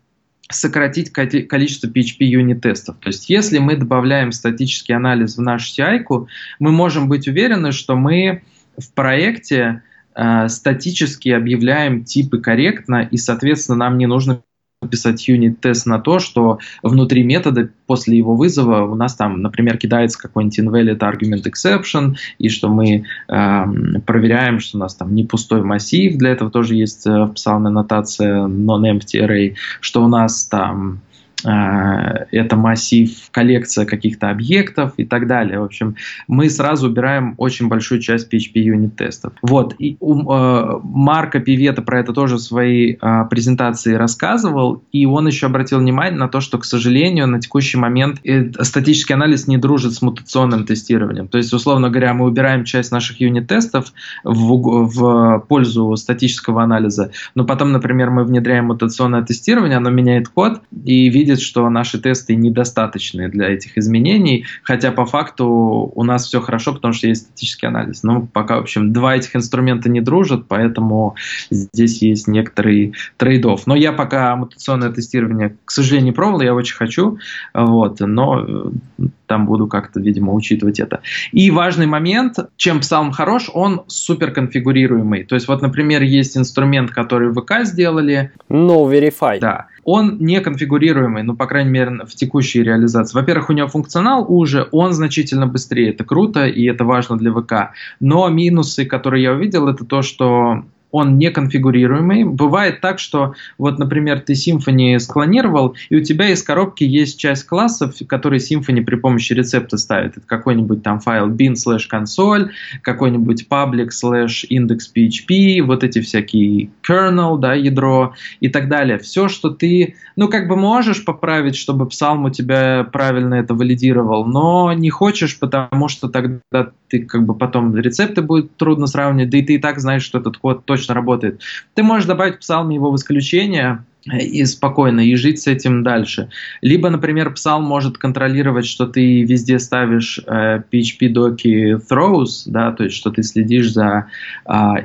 сократить количество PHP юнит-тестов. То есть, если мы добавляем статический анализ в нашу CI, мы можем быть уверены, что мы в проекте э, статически объявляем типы корректно, и, соответственно, нам не нужно писать юнит-тест на то, что внутри метода после его вызова у нас там, например, кидается какой-нибудь invalid argument exception, и что мы э, проверяем, что у нас там не пустой массив, для этого тоже есть в псалме нотация non-empty array, что у нас там Э, это массив, коллекция каких-то объектов и так далее. В общем, мы сразу убираем очень большую часть PHP юнит-тестов. Вот, и у э, Марка Пивета про это тоже в своей э, презентации рассказывал, и он еще обратил внимание на то, что, к сожалению, на текущий момент э, статический анализ не дружит с мутационным тестированием. То есть, условно говоря, мы убираем часть наших юнит-тестов в, в пользу статического анализа, но потом, например, мы внедряем мутационное тестирование, оно меняет код и видит видит, что наши тесты недостаточны для этих изменений, хотя по факту у нас все хорошо, потому что есть статический анализ. Но пока, в общем, два этих инструмента не дружат, поэтому здесь есть некоторый трейдов. Но я пока мутационное тестирование, к сожалению, не пробовал, я очень хочу, вот, но э, там буду как-то, видимо, учитывать это. И важный момент, чем Psalm хорош, он супер конфигурируемый. То есть вот, например, есть инструмент, который ВК сделали. No Verify. Да он не конфигурируемый, ну, по крайней мере, в текущей реализации. Во-первых, у него функционал уже, он значительно быстрее, это круто, и это важно для ВК. Но минусы, которые я увидел, это то, что он не конфигурируемый. Бывает так, что вот, например, ты Symfony склонировал, и у тебя из коробки есть часть классов, которые Symfony при помощи рецепта ставит. Это какой-нибудь там файл bin slash console, какой-нибудь public slash index PHP, вот эти всякие kernel, да, ядро и так далее. Все, что ты, ну, как бы можешь поправить, чтобы Psalm у тебя правильно это валидировал, но не хочешь, потому что тогда ты как бы потом рецепты будет трудно сравнивать, да и ты и так знаешь, что этот код точно работает. Ты можешь добавить Psalm его в исключение, и спокойно, и жить с этим дальше. Либо, например, Psalm может контролировать, что ты везде ставишь э, PHP доки throws, да, то есть что ты следишь за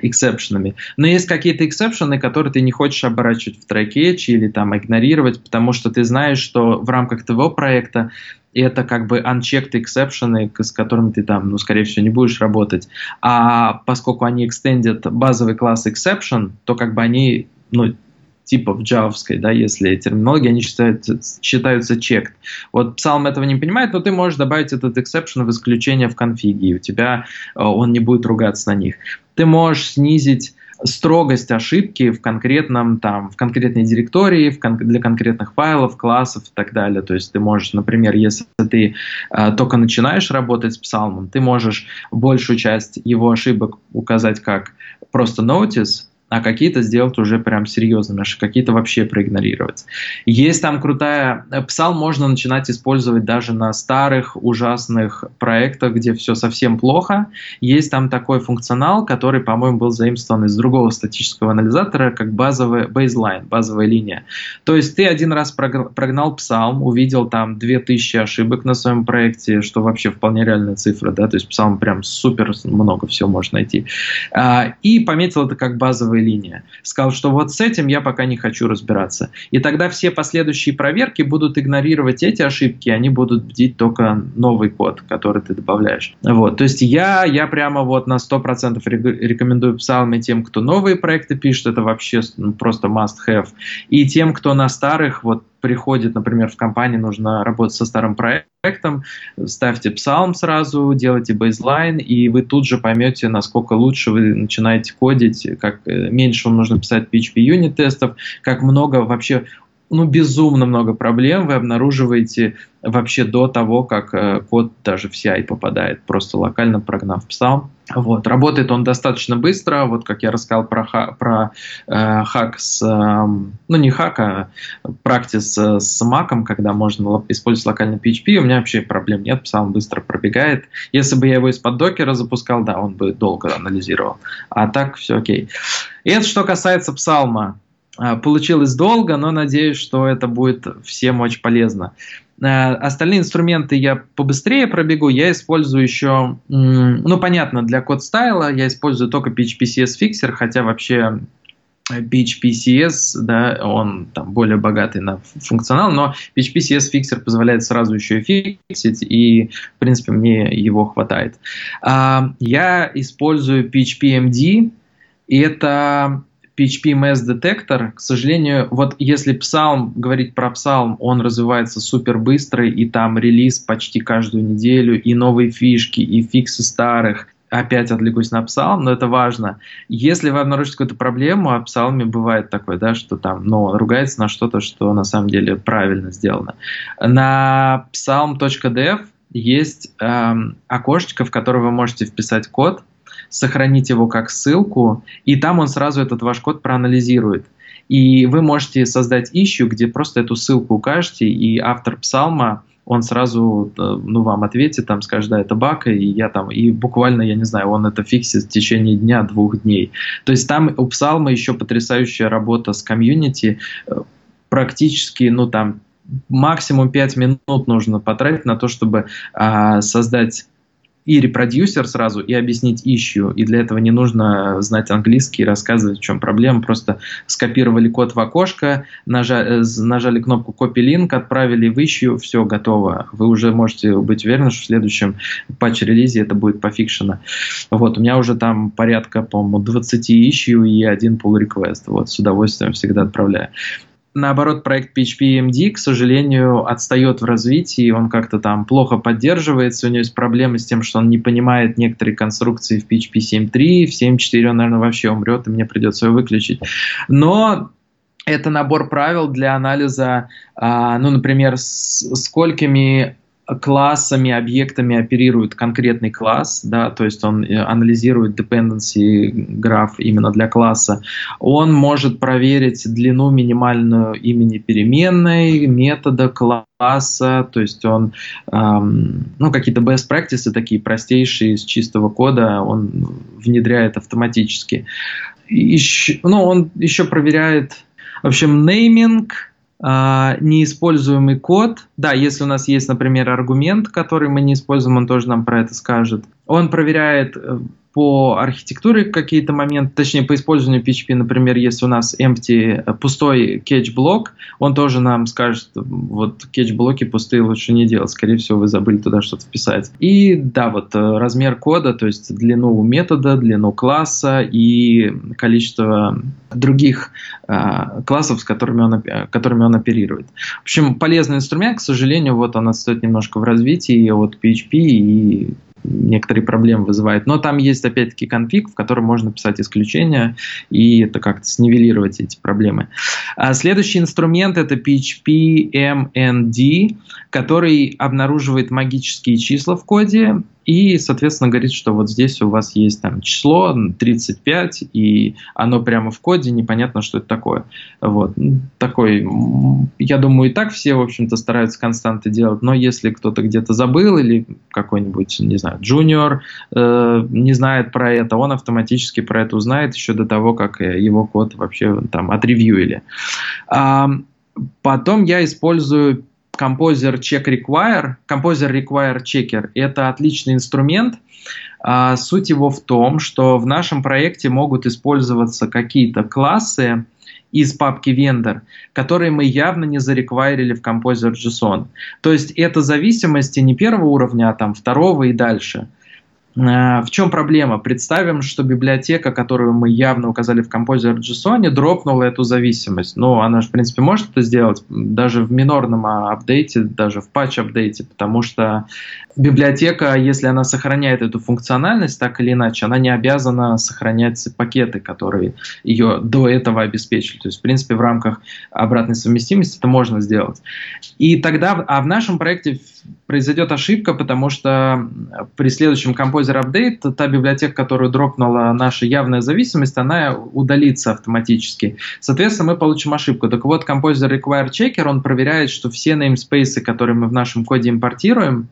эксепшенами. Но есть какие-то эксепшены, которые ты не хочешь оборачивать в try-catch или там игнорировать, потому что ты знаешь, что в рамках твоего проекта это как бы unchecked exception, с которыми ты там, ну, скорее всего, не будешь работать. А поскольку они extended базовый класс exception, то как бы они, ну, типа в джавовской, да, если терминология, они считаются, считаются checked. Вот Psalm этого не понимает, но ты можешь добавить этот exception в исключение в конфиге, и у тебя э, он не будет ругаться на них. Ты можешь снизить строгость ошибки в конкретном там, в конкретной директории, в кон- для конкретных файлов, классов и так далее. То есть ты можешь, например, если ты э, только начинаешь работать с псалмом, ты можешь большую часть его ошибок указать как просто notice, а какие-то сделать уже прям серьезными, а какие-то вообще проигнорировать. Есть там крутая... Псал можно начинать использовать даже на старых ужасных проектах, где все совсем плохо. Есть там такой функционал, который, по-моему, был заимствован из другого статического анализатора, как базовый baseline, базовая линия. То есть ты один раз прогнал псалм, увидел там 2000 ошибок на своем проекте, что вообще вполне реальная цифра, да, то есть псалм прям супер много всего можно найти. А, и пометил это как базовый линия. Сказал, что вот с этим я пока не хочу разбираться. И тогда все последующие проверки будут игнорировать эти ошибки, они будут бдить только новый код, который ты добавляешь. Вот, то есть я, я прямо вот на 100% рекомендую Psalm тем, кто новые проекты пишет, это вообще ну, просто must have. И тем, кто на старых, вот приходит, например, в компании, нужно работать со старым проектом, ставьте Psalm сразу, делайте бейзлайн, и вы тут же поймете, насколько лучше вы начинаете кодить, как э, меньше вам нужно писать PHP юнит тестов, как много вообще ну, безумно много проблем вы обнаруживаете вообще до того, как э, код даже в CI попадает, просто локально прогнав псал. Вот. Работает он достаточно быстро, вот как я рассказал про, ха, про э, хак с, э, ну не хак, а практис с маком, когда можно использовать локальный PHP, у меня вообще проблем нет, псал быстро пробегает. Если бы я его из-под докера запускал, да, он бы долго анализировал. А так все окей. И это что касается псалма. А, получилось долго, но надеюсь, что это будет всем очень полезно. А, остальные инструменты я побыстрее пробегу. Я использую еще, ну понятно, для код стайла я использую только PHP CS Fixer, хотя вообще PHP CS, да, он там более богатый на функционал, но PHP CS Fixer позволяет сразу еще и фиксить, и, в принципе, мне его хватает. А, я использую PHP MD, и это PHP Mass Detector, к сожалению, вот если Psalm, говорить про Psalm, он развивается супер быстро, и там релиз почти каждую неделю, и новые фишки, и фиксы старых, опять отвлекусь на Psalm, но это важно. Если вы обнаружите какую-то проблему, а в Psalm бывает такое, да, что там, ну, ругается на что-то, что на самом деле правильно сделано. На psalm.dev есть эм, окошечко, в которое вы можете вписать код, сохранить его как ссылку, и там он сразу этот ваш код проанализирует. И вы можете создать issue, где просто эту ссылку укажете, и автор псалма он сразу э, ну, вам ответит, там скажет, да, это баг, и я там, и буквально, я не знаю, он это фиксит в течение дня, двух дней. То есть там у Псалма еще потрясающая работа с комьюнити, э, практически, ну, там, максимум 5 минут нужно потратить на то, чтобы а, создать и репродюсер сразу, и объяснить ищу. И для этого не нужно знать английский и рассказывать, в чем проблема. Просто скопировали код в окошко, нажали, э, нажали кнопку copy-link, отправили в ищу, все готово. Вы уже можете быть уверены, что в следующем патч-релизе это будет пофикшено. Вот, у меня уже там порядка, по-моему, 20 ищу и один pull request. Вот, с удовольствием всегда отправляю наоборот, проект PHP MD, к сожалению, отстает в развитии, он как-то там плохо поддерживается, у него есть проблемы с тем, что он не понимает некоторые конструкции в PHP 7.3, в 7.4 он, наверное, вообще умрет, и мне придется его выключить. Но это набор правил для анализа, а, ну, например, сколькими классами, объектами оперирует конкретный класс, да, то есть он э, анализирует dependency граф именно для класса. Он может проверить длину минимальную имени переменной, метода класса, то есть он, эм, ну, какие-то best practices такие простейшие из чистого кода он внедряет автоматически. Еще, ну, он еще проверяет, в общем, нейминг, неиспользуемый код. Да, если у нас есть, например, аргумент, который мы не используем, он тоже нам про это скажет. Он проверяет э, по архитектуре какие-то моменты, точнее по использованию PHP, например, если у нас empty, э, пустой catch-блок, он тоже нам скажет, вот catch-блоки пустые лучше не делать, скорее всего вы забыли туда что-то вписать. И да, вот э, размер кода, то есть длину метода, длину класса и количество других э, классов, с которыми он, которыми он оперирует. В общем, полезный инструмент, к сожалению, вот он отстоит немножко в развитии от PHP и некоторые проблемы вызывает. Но там есть, опять-таки, конфиг, в котором можно писать исключения и это как-то снивелировать эти проблемы. А следующий инструмент это PHP MND, который обнаруживает магические числа в коде и, соответственно, говорит, что вот здесь у вас есть там число 35, и оно прямо в коде, непонятно, что это такое. Вот. Такой, я думаю, и так все, в общем-то, стараются константы делать, но если кто-то где-то забыл или какой-нибудь, не знаю, джуниор э, не знает про это, он автоматически про это узнает еще до того, как его код вообще там отревьюили. А, потом я использую Composer Check Require, Composer Require Checker – это отличный инструмент. А, суть его в том, что в нашем проекте могут использоваться какие-то классы из папки vendor, которые мы явно не зареквайрили в Composer JSON. То есть это зависимости не первого уровня, а там второго и дальше – в чем проблема? Представим, что библиотека, которую мы явно указали в Composer JSON, дропнула эту зависимость. Ну, она же, в принципе, может это сделать даже в минорном апдейте, даже в патч-апдейте, потому что библиотека, если она сохраняет эту функциональность так или иначе, она не обязана сохранять пакеты, которые ее до этого обеспечили. То есть, в принципе, в рамках обратной совместимости это можно сделать. И тогда, а в нашем проекте произойдет ошибка, потому что при следующем Composer Update та библиотека, которую дропнула наша явная зависимость, она удалится автоматически. Соответственно, мы получим ошибку. Так вот, Composer Require Checker, он проверяет, что все namespace, которые мы в нашем коде импортируем,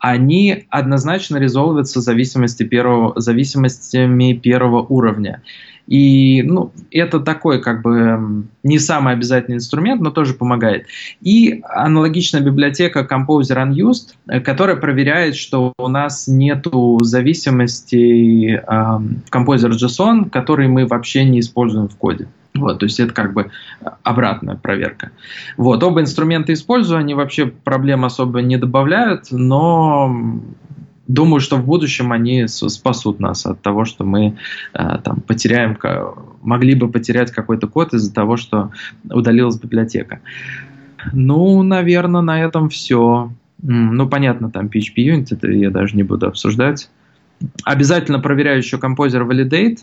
они однозначно резолвятся зависимости первого, зависимостями первого уровня. И ну, это такой как бы не самый обязательный инструмент, но тоже помогает. И аналогичная библиотека Composer Unused, э, которая проверяет, что у нас нету зависимостей э, Composer JSON, которые мы вообще не используем в коде. Вот, то есть это как бы обратная проверка. Вот, оба инструмента использую, они вообще проблем особо не добавляют, но думаю, что в будущем они спасут нас от того, что мы э, там потеряем, могли бы потерять какой-то код из-за того, что удалилась библиотека. Ну, наверное, на этом все. Ну, понятно, там PHP Unit, это я даже не буду обсуждать. Обязательно проверяю еще Composer Validate,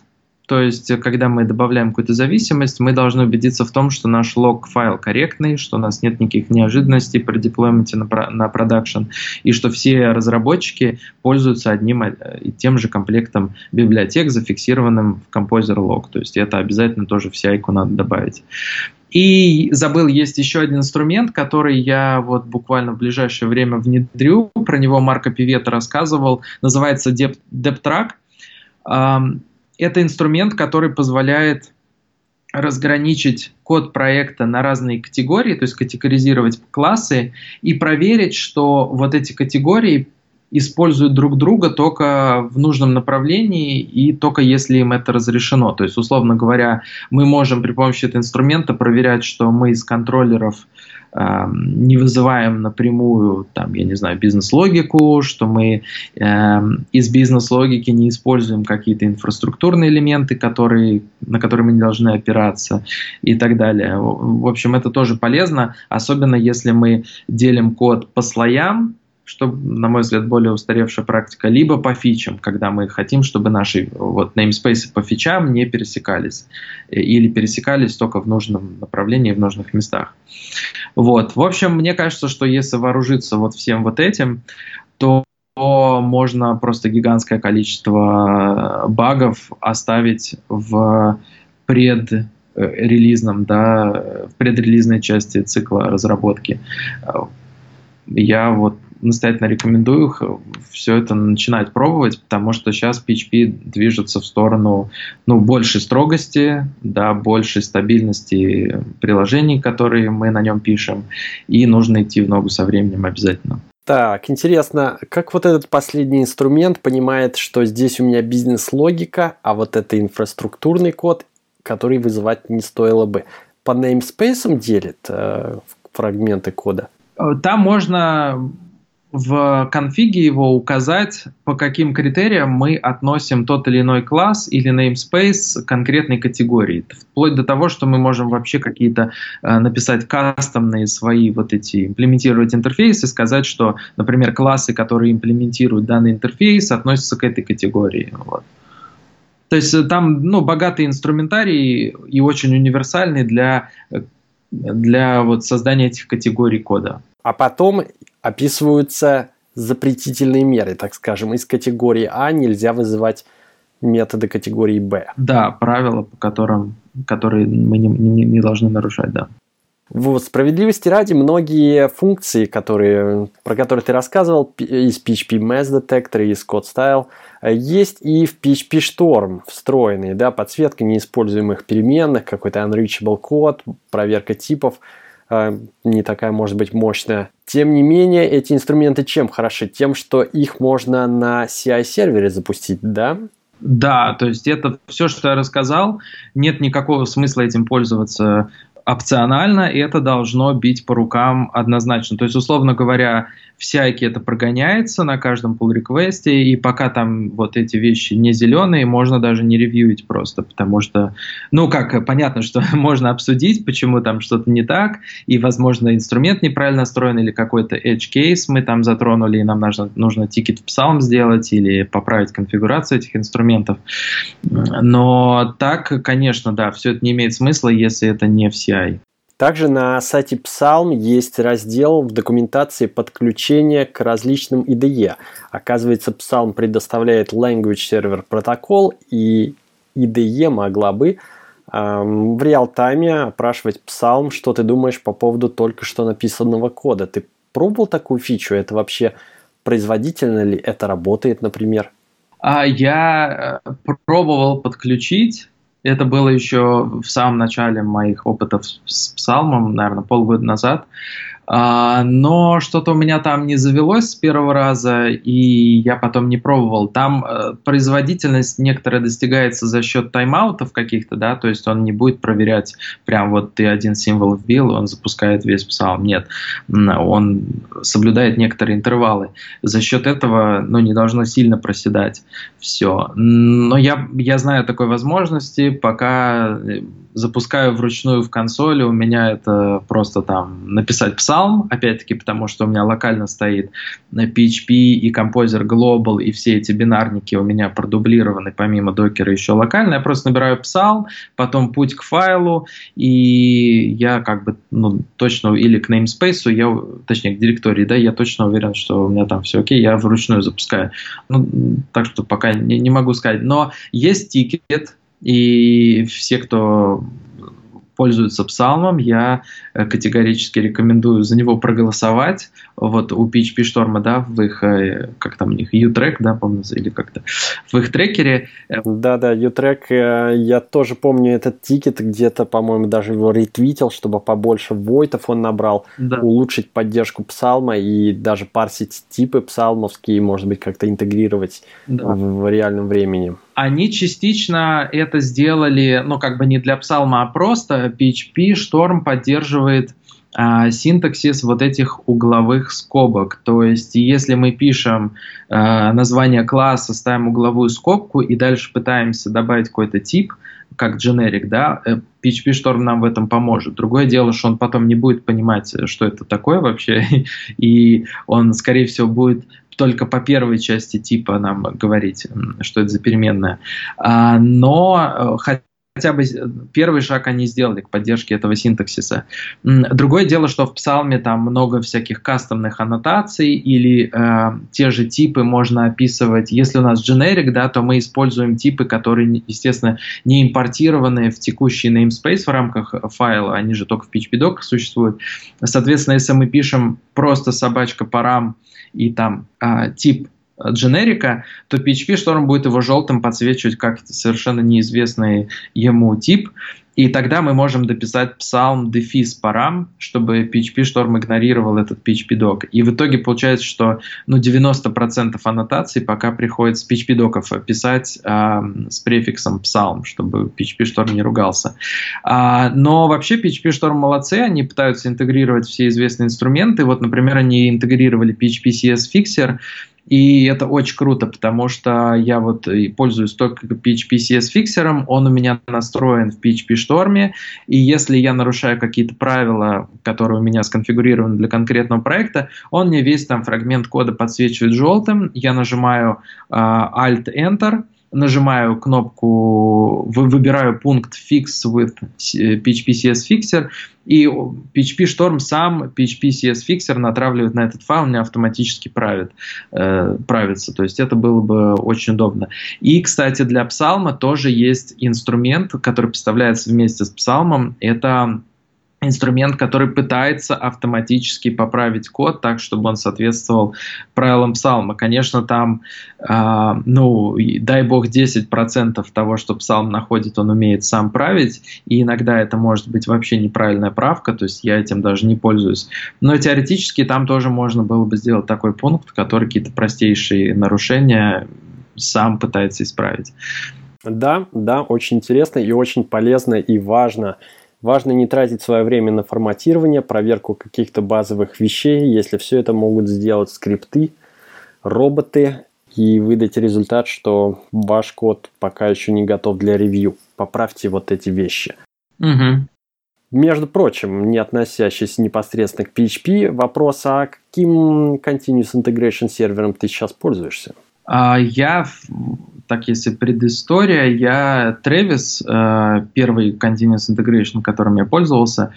то есть, когда мы добавляем какую-то зависимость, мы должны убедиться в том, что наш лог-файл корректный, что у нас нет никаких неожиданностей при деплойменте на, на продакшн, и что все разработчики пользуются одним и тем же комплектом библиотек, зафиксированным в Composer Log. То есть, это обязательно тоже в CI надо добавить. И забыл, есть еще один инструмент, который я вот буквально в ближайшее время внедрю. Про него Марко Пивета рассказывал. Называется DepTrack. Это инструмент, который позволяет разграничить код проекта на разные категории, то есть категоризировать классы и проверить, что вот эти категории используют друг друга только в нужном направлении и только если им это разрешено. То есть, условно говоря, мы можем при помощи этого инструмента проверять, что мы из контроллеров Эм, не вызываем напрямую, там, я не знаю, бизнес-логику, что мы э, из бизнес-логики не используем какие-то инфраструктурные элементы, которые, на которые мы не должны опираться и так далее. В общем, это тоже полезно, особенно если мы делим код по слоям, что, на мой взгляд, более устаревшая практика, либо по фичам, когда мы хотим, чтобы наши вот, namespace по фичам не пересекались, э, или пересекались только в нужном направлении, в нужных местах. Вот. В общем, мне кажется, что если вооружиться вот всем вот этим, то можно просто гигантское количество багов оставить в предрелизном, да, в предрелизной части цикла разработки. Я вот настоятельно рекомендую все это начинать пробовать, потому что сейчас PHP движется в сторону ну, большей строгости, да, большей стабильности приложений, которые мы на нем пишем, и нужно идти в ногу со временем обязательно. Так, интересно, как вот этот последний инструмент понимает, что здесь у меня бизнес-логика, а вот это инфраструктурный код, который вызывать не стоило бы. По namespace делит э, фрагменты кода? Там можно в конфиге его указать, по каким критериям мы относим тот или иной класс или namespace к конкретной категории. Вплоть до того, что мы можем вообще какие-то э, написать кастомные свои вот эти, имплементировать интерфейсы, сказать, что, например, классы, которые имплементируют данный интерфейс, относятся к этой категории. Вот. То есть э, там ну, богатый инструментарий и очень универсальный для, э, для вот создания этих категорий кода. А потом описываются запретительные меры, так скажем. Из категории А нельзя вызывать методы категории Б. Да, правила, по которым, которые мы не, не, не должны нарушать, да. Вот, справедливости ради, многие функции, которые, про которые ты рассказывал, из PHP Mass Detector, из Code Style, есть и в PHP Storm встроенные, да, подсветка неиспользуемых переменных, какой-то unreachable код, проверка типов – не такая, может быть, мощная. Тем не менее, эти инструменты чем хороши? Тем, что их можно на CI-сервере запустить, да? Да, то есть это все, что я рассказал, нет никакого смысла этим пользоваться опционально, и это должно бить по рукам однозначно. То есть, условно говоря, всякий это прогоняется на каждом pull реквесте и пока там вот эти вещи не зеленые, можно даже не ревьюить просто, потому что, ну как, понятно, что можно обсудить, почему там что-то не так, и, возможно, инструмент неправильно настроен, или какой-то edge case мы там затронули, и нам нужно, нужно тикет в Psalm сделать, или поправить конфигурацию этих инструментов. Но так, конечно, да, все это не имеет смысла, если это не в CI. Также на сайте Psalm есть раздел в документации подключения к различным IDE. Оказывается, Psalm предоставляет Language Server Protocol, и IDE могла бы эм, в реал-тайме опрашивать Psalm, что ты думаешь по поводу только что написанного кода. Ты пробовал такую фичу? Это вообще производительно ли? Это работает, например? А я э, пробовал подключить это было еще в самом начале моих опытов с псалмом, наверное, полгода назад. А, но что-то у меня там не завелось с первого раза, и я потом не пробовал. Там э, производительность некоторая достигается за счет тайм-аутов каких-то, да, то есть он не будет проверять прям вот ты один символ вбил, он запускает весь псалм. Нет, он соблюдает некоторые интервалы. За счет этого, ну, не должно сильно проседать все. Но я, я знаю такой возможности, пока запускаю вручную в консоли, у меня это просто там написать псалм, опять-таки, потому что у меня локально стоит PHP и Composer Global, и все эти бинарники у меня продублированы помимо докера еще локально. Я просто набираю псалм, потом путь к файлу, и я как бы ну, точно, или к namespace, я, точнее к директории, да, я точно уверен, что у меня там все окей, я вручную запускаю. Ну, так что пока не, не могу сказать. Но есть тикет, и все, кто пользуются псалмом, я э, категорически рекомендую за него проголосовать. Вот у PhpStorm, да, в их, э, как там у них, YouTrack, да, помню, или как-то, в их трекере. Э, Да-да, YouTrack, я тоже помню этот тикет, где-то, по-моему, даже его ретвитил, чтобы побольше войтов он набрал, да. улучшить поддержку псалма и даже парсить типы псалмовские, может быть, как-то интегрировать да. в реальном времени. Они частично это сделали, ну, как бы не для псалма, а просто PHP Storm поддерживает а, синтаксис вот этих угловых скобок. То есть, если мы пишем а, название класса, ставим угловую скобку и дальше пытаемся добавить какой-то тип, как generic, да, PHP Storm нам в этом поможет. Другое дело, что он потом не будет понимать, что это такое вообще, и он, скорее всего, будет только по первой части типа нам говорить, что это за переменная. А, но э, хотя бы первый шаг они сделали к поддержке этого синтаксиса. Другое дело, что в Псалме там много всяких кастомных аннотаций или э, те же типы можно описывать. Если у нас generic, да, то мы используем типы, которые, естественно, не импортированы в текущий namespace в рамках файла, они же только в PHP-doc существуют. Соответственно, если мы пишем просто собачка парам и там э, тип дженерика, то PHP Storm будет его желтым подсвечивать как совершенно неизвестный ему тип, и тогда мы можем дописать псалм дефис парам, чтобы PHP Storm игнорировал этот PHP док. И в итоге получается, что ну, 90% аннотаций пока приходится PHP доков писать э, с префиксом псалм, чтобы PHP Storm не ругался. А, но вообще PHP Storm молодцы, они пытаются интегрировать все известные инструменты. Вот, например, они интегрировали PHP CS Fixer, и это очень круто, потому что я вот пользуюсь только PHP CS фиксером, он у меня настроен в PHP Storm, и если я нарушаю какие-то правила, которые у меня сконфигурированы для конкретного проекта, он мне весь там фрагмент кода подсвечивает желтым, я нажимаю uh, Alt-Enter, нажимаю кнопку, выбираю пункт Fix with PHP CS Fixer, и PHP Storm сам PHP CS Fixer натравливает на этот файл, мне автоматически правит, э, правится. То есть это было бы очень удобно. И, кстати, для Psalm тоже есть инструмент, который поставляется вместе с Psalm. Это инструмент, который пытается автоматически поправить код так, чтобы он соответствовал правилам псалма. Конечно, там, э, ну, дай бог, 10% того, что псалм находит, он умеет сам править, и иногда это может быть вообще неправильная правка, то есть я этим даже не пользуюсь. Но теоретически там тоже можно было бы сделать такой пункт, который какие-то простейшие нарушения сам пытается исправить. Да, да, очень интересно и очень полезно и важно Важно не тратить свое время на форматирование, проверку каких-то базовых вещей, если все это могут сделать скрипты, роботы и выдать результат, что ваш код пока еще не готов для ревью. Поправьте вот эти вещи. Угу. Между прочим, не относящийся непосредственно к PHP, вопрос, а каким Continuous Integration сервером ты сейчас пользуешься? А, я так если предыстория, я Travis, э, первый Continuous Integration, которым я пользовался,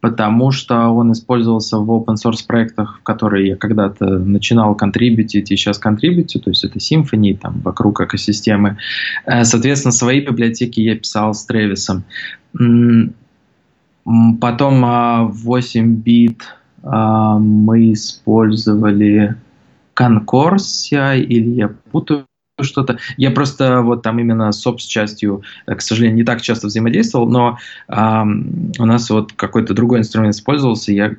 потому что он использовался в open source проектах, в которые я когда-то начинал контрибьютить и сейчас контрибьютю, то есть это Symfony, там вокруг экосистемы. Э, соответственно, свои библиотеки я писал с Travis. Потом 8 бит э, мы использовали Concorsia, или я путаю что-то. Я просто вот там именно с частью, э, к сожалению, не так часто взаимодействовал, но э, у нас вот какой-то другой инструмент использовался, я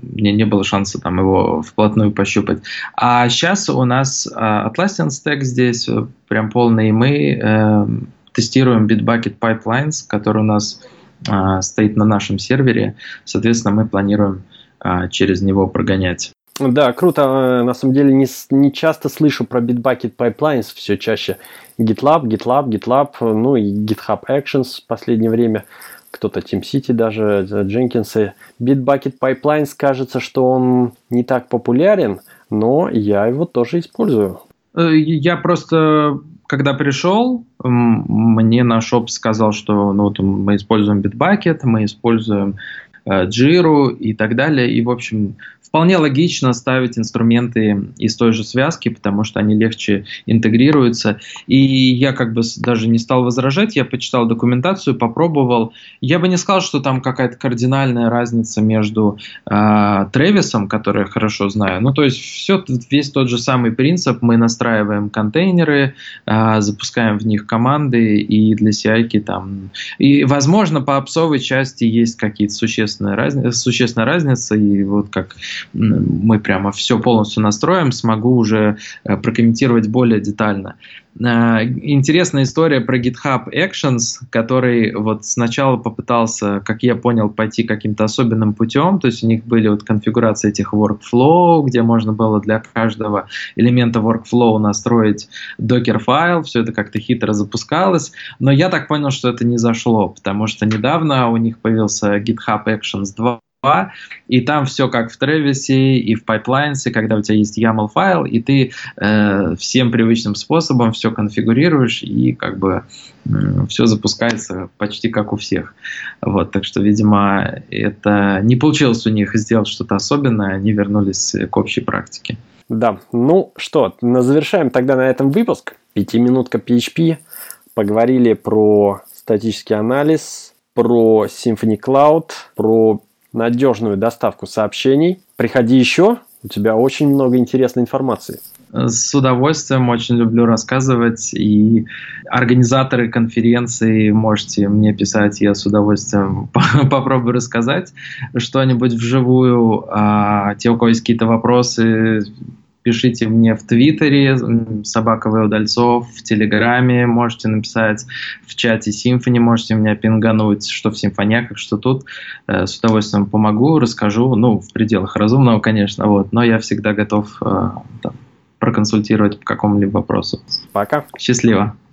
мне не было шанса там его вплотную пощупать. А сейчас у нас э, Atlassian Stack здесь прям полный, и мы э, тестируем Bitbucket Pipelines, который у нас э, стоит на нашем сервере. Соответственно, мы планируем э, через него прогонять. Да, круто. На самом деле не, не часто слышу про Bitbucket Pipelines, все чаще GitLab, GitLab, GitLab, ну и GitHub Actions в последнее время кто-то TeamCity даже, Jenkins. Bitbucket Pipelines кажется, что он не так популярен, но я его тоже использую. Э, я просто, когда пришел, мне наш оп сказал, что ну, вот мы используем Bitbucket, мы используем Jira и так далее. И, в общем, вполне логично ставить инструменты из той же связки, потому что они легче интегрируются. И я как бы даже не стал возражать, я почитал документацию, попробовал. Я бы не сказал, что там какая-то кардинальная разница между э, Тревисом, который я хорошо знаю. Ну, то есть все, весь тот же самый принцип. Мы настраиваем контейнеры, э, запускаем в них команды и для CI там... И, возможно, по опсовой части есть какие-то существенные разницы, существенная разница, и вот как мы прямо все полностью настроим, смогу уже э, прокомментировать более детально. Э, интересная история про GitHub Actions, который вот сначала попытался, как я понял, пойти каким-то особенным путем, то есть у них были вот конфигурации этих workflow, где можно было для каждого элемента workflow настроить докер файл, все это как-то хитро запускалось, но я так понял, что это не зашло, потому что недавно у них появился GitHub Actions 2, и там все как в Тревисе и в Pipelines, когда у тебя есть YAML файл, и ты э, всем привычным способом все конфигурируешь, и как бы э, все запускается почти как у всех. Вот, так что, видимо, это не получилось у них сделать что-то особенное, они вернулись к общей практике. Да, ну что, завершаем тогда на этом выпуск. Пятиминутка PHP. Поговорили про статический анализ, про Symfony Cloud, про надежную доставку сообщений. Приходи еще, у тебя очень много интересной информации. С удовольствием очень люблю рассказывать, и организаторы конференции можете мне писать, я с удовольствием попробую рассказать что-нибудь вживую. А те, у кого есть какие-то вопросы, пишите мне в Твиттере, собака Удальцов, в Телеграме можете написать, в чате Симфони можете меня пингануть, что в симфонияках, что тут. Э, с удовольствием помогу, расскажу, ну, в пределах разумного, конечно, вот, но я всегда готов э, там, проконсультировать по какому-либо вопросу. Пока. Счастливо.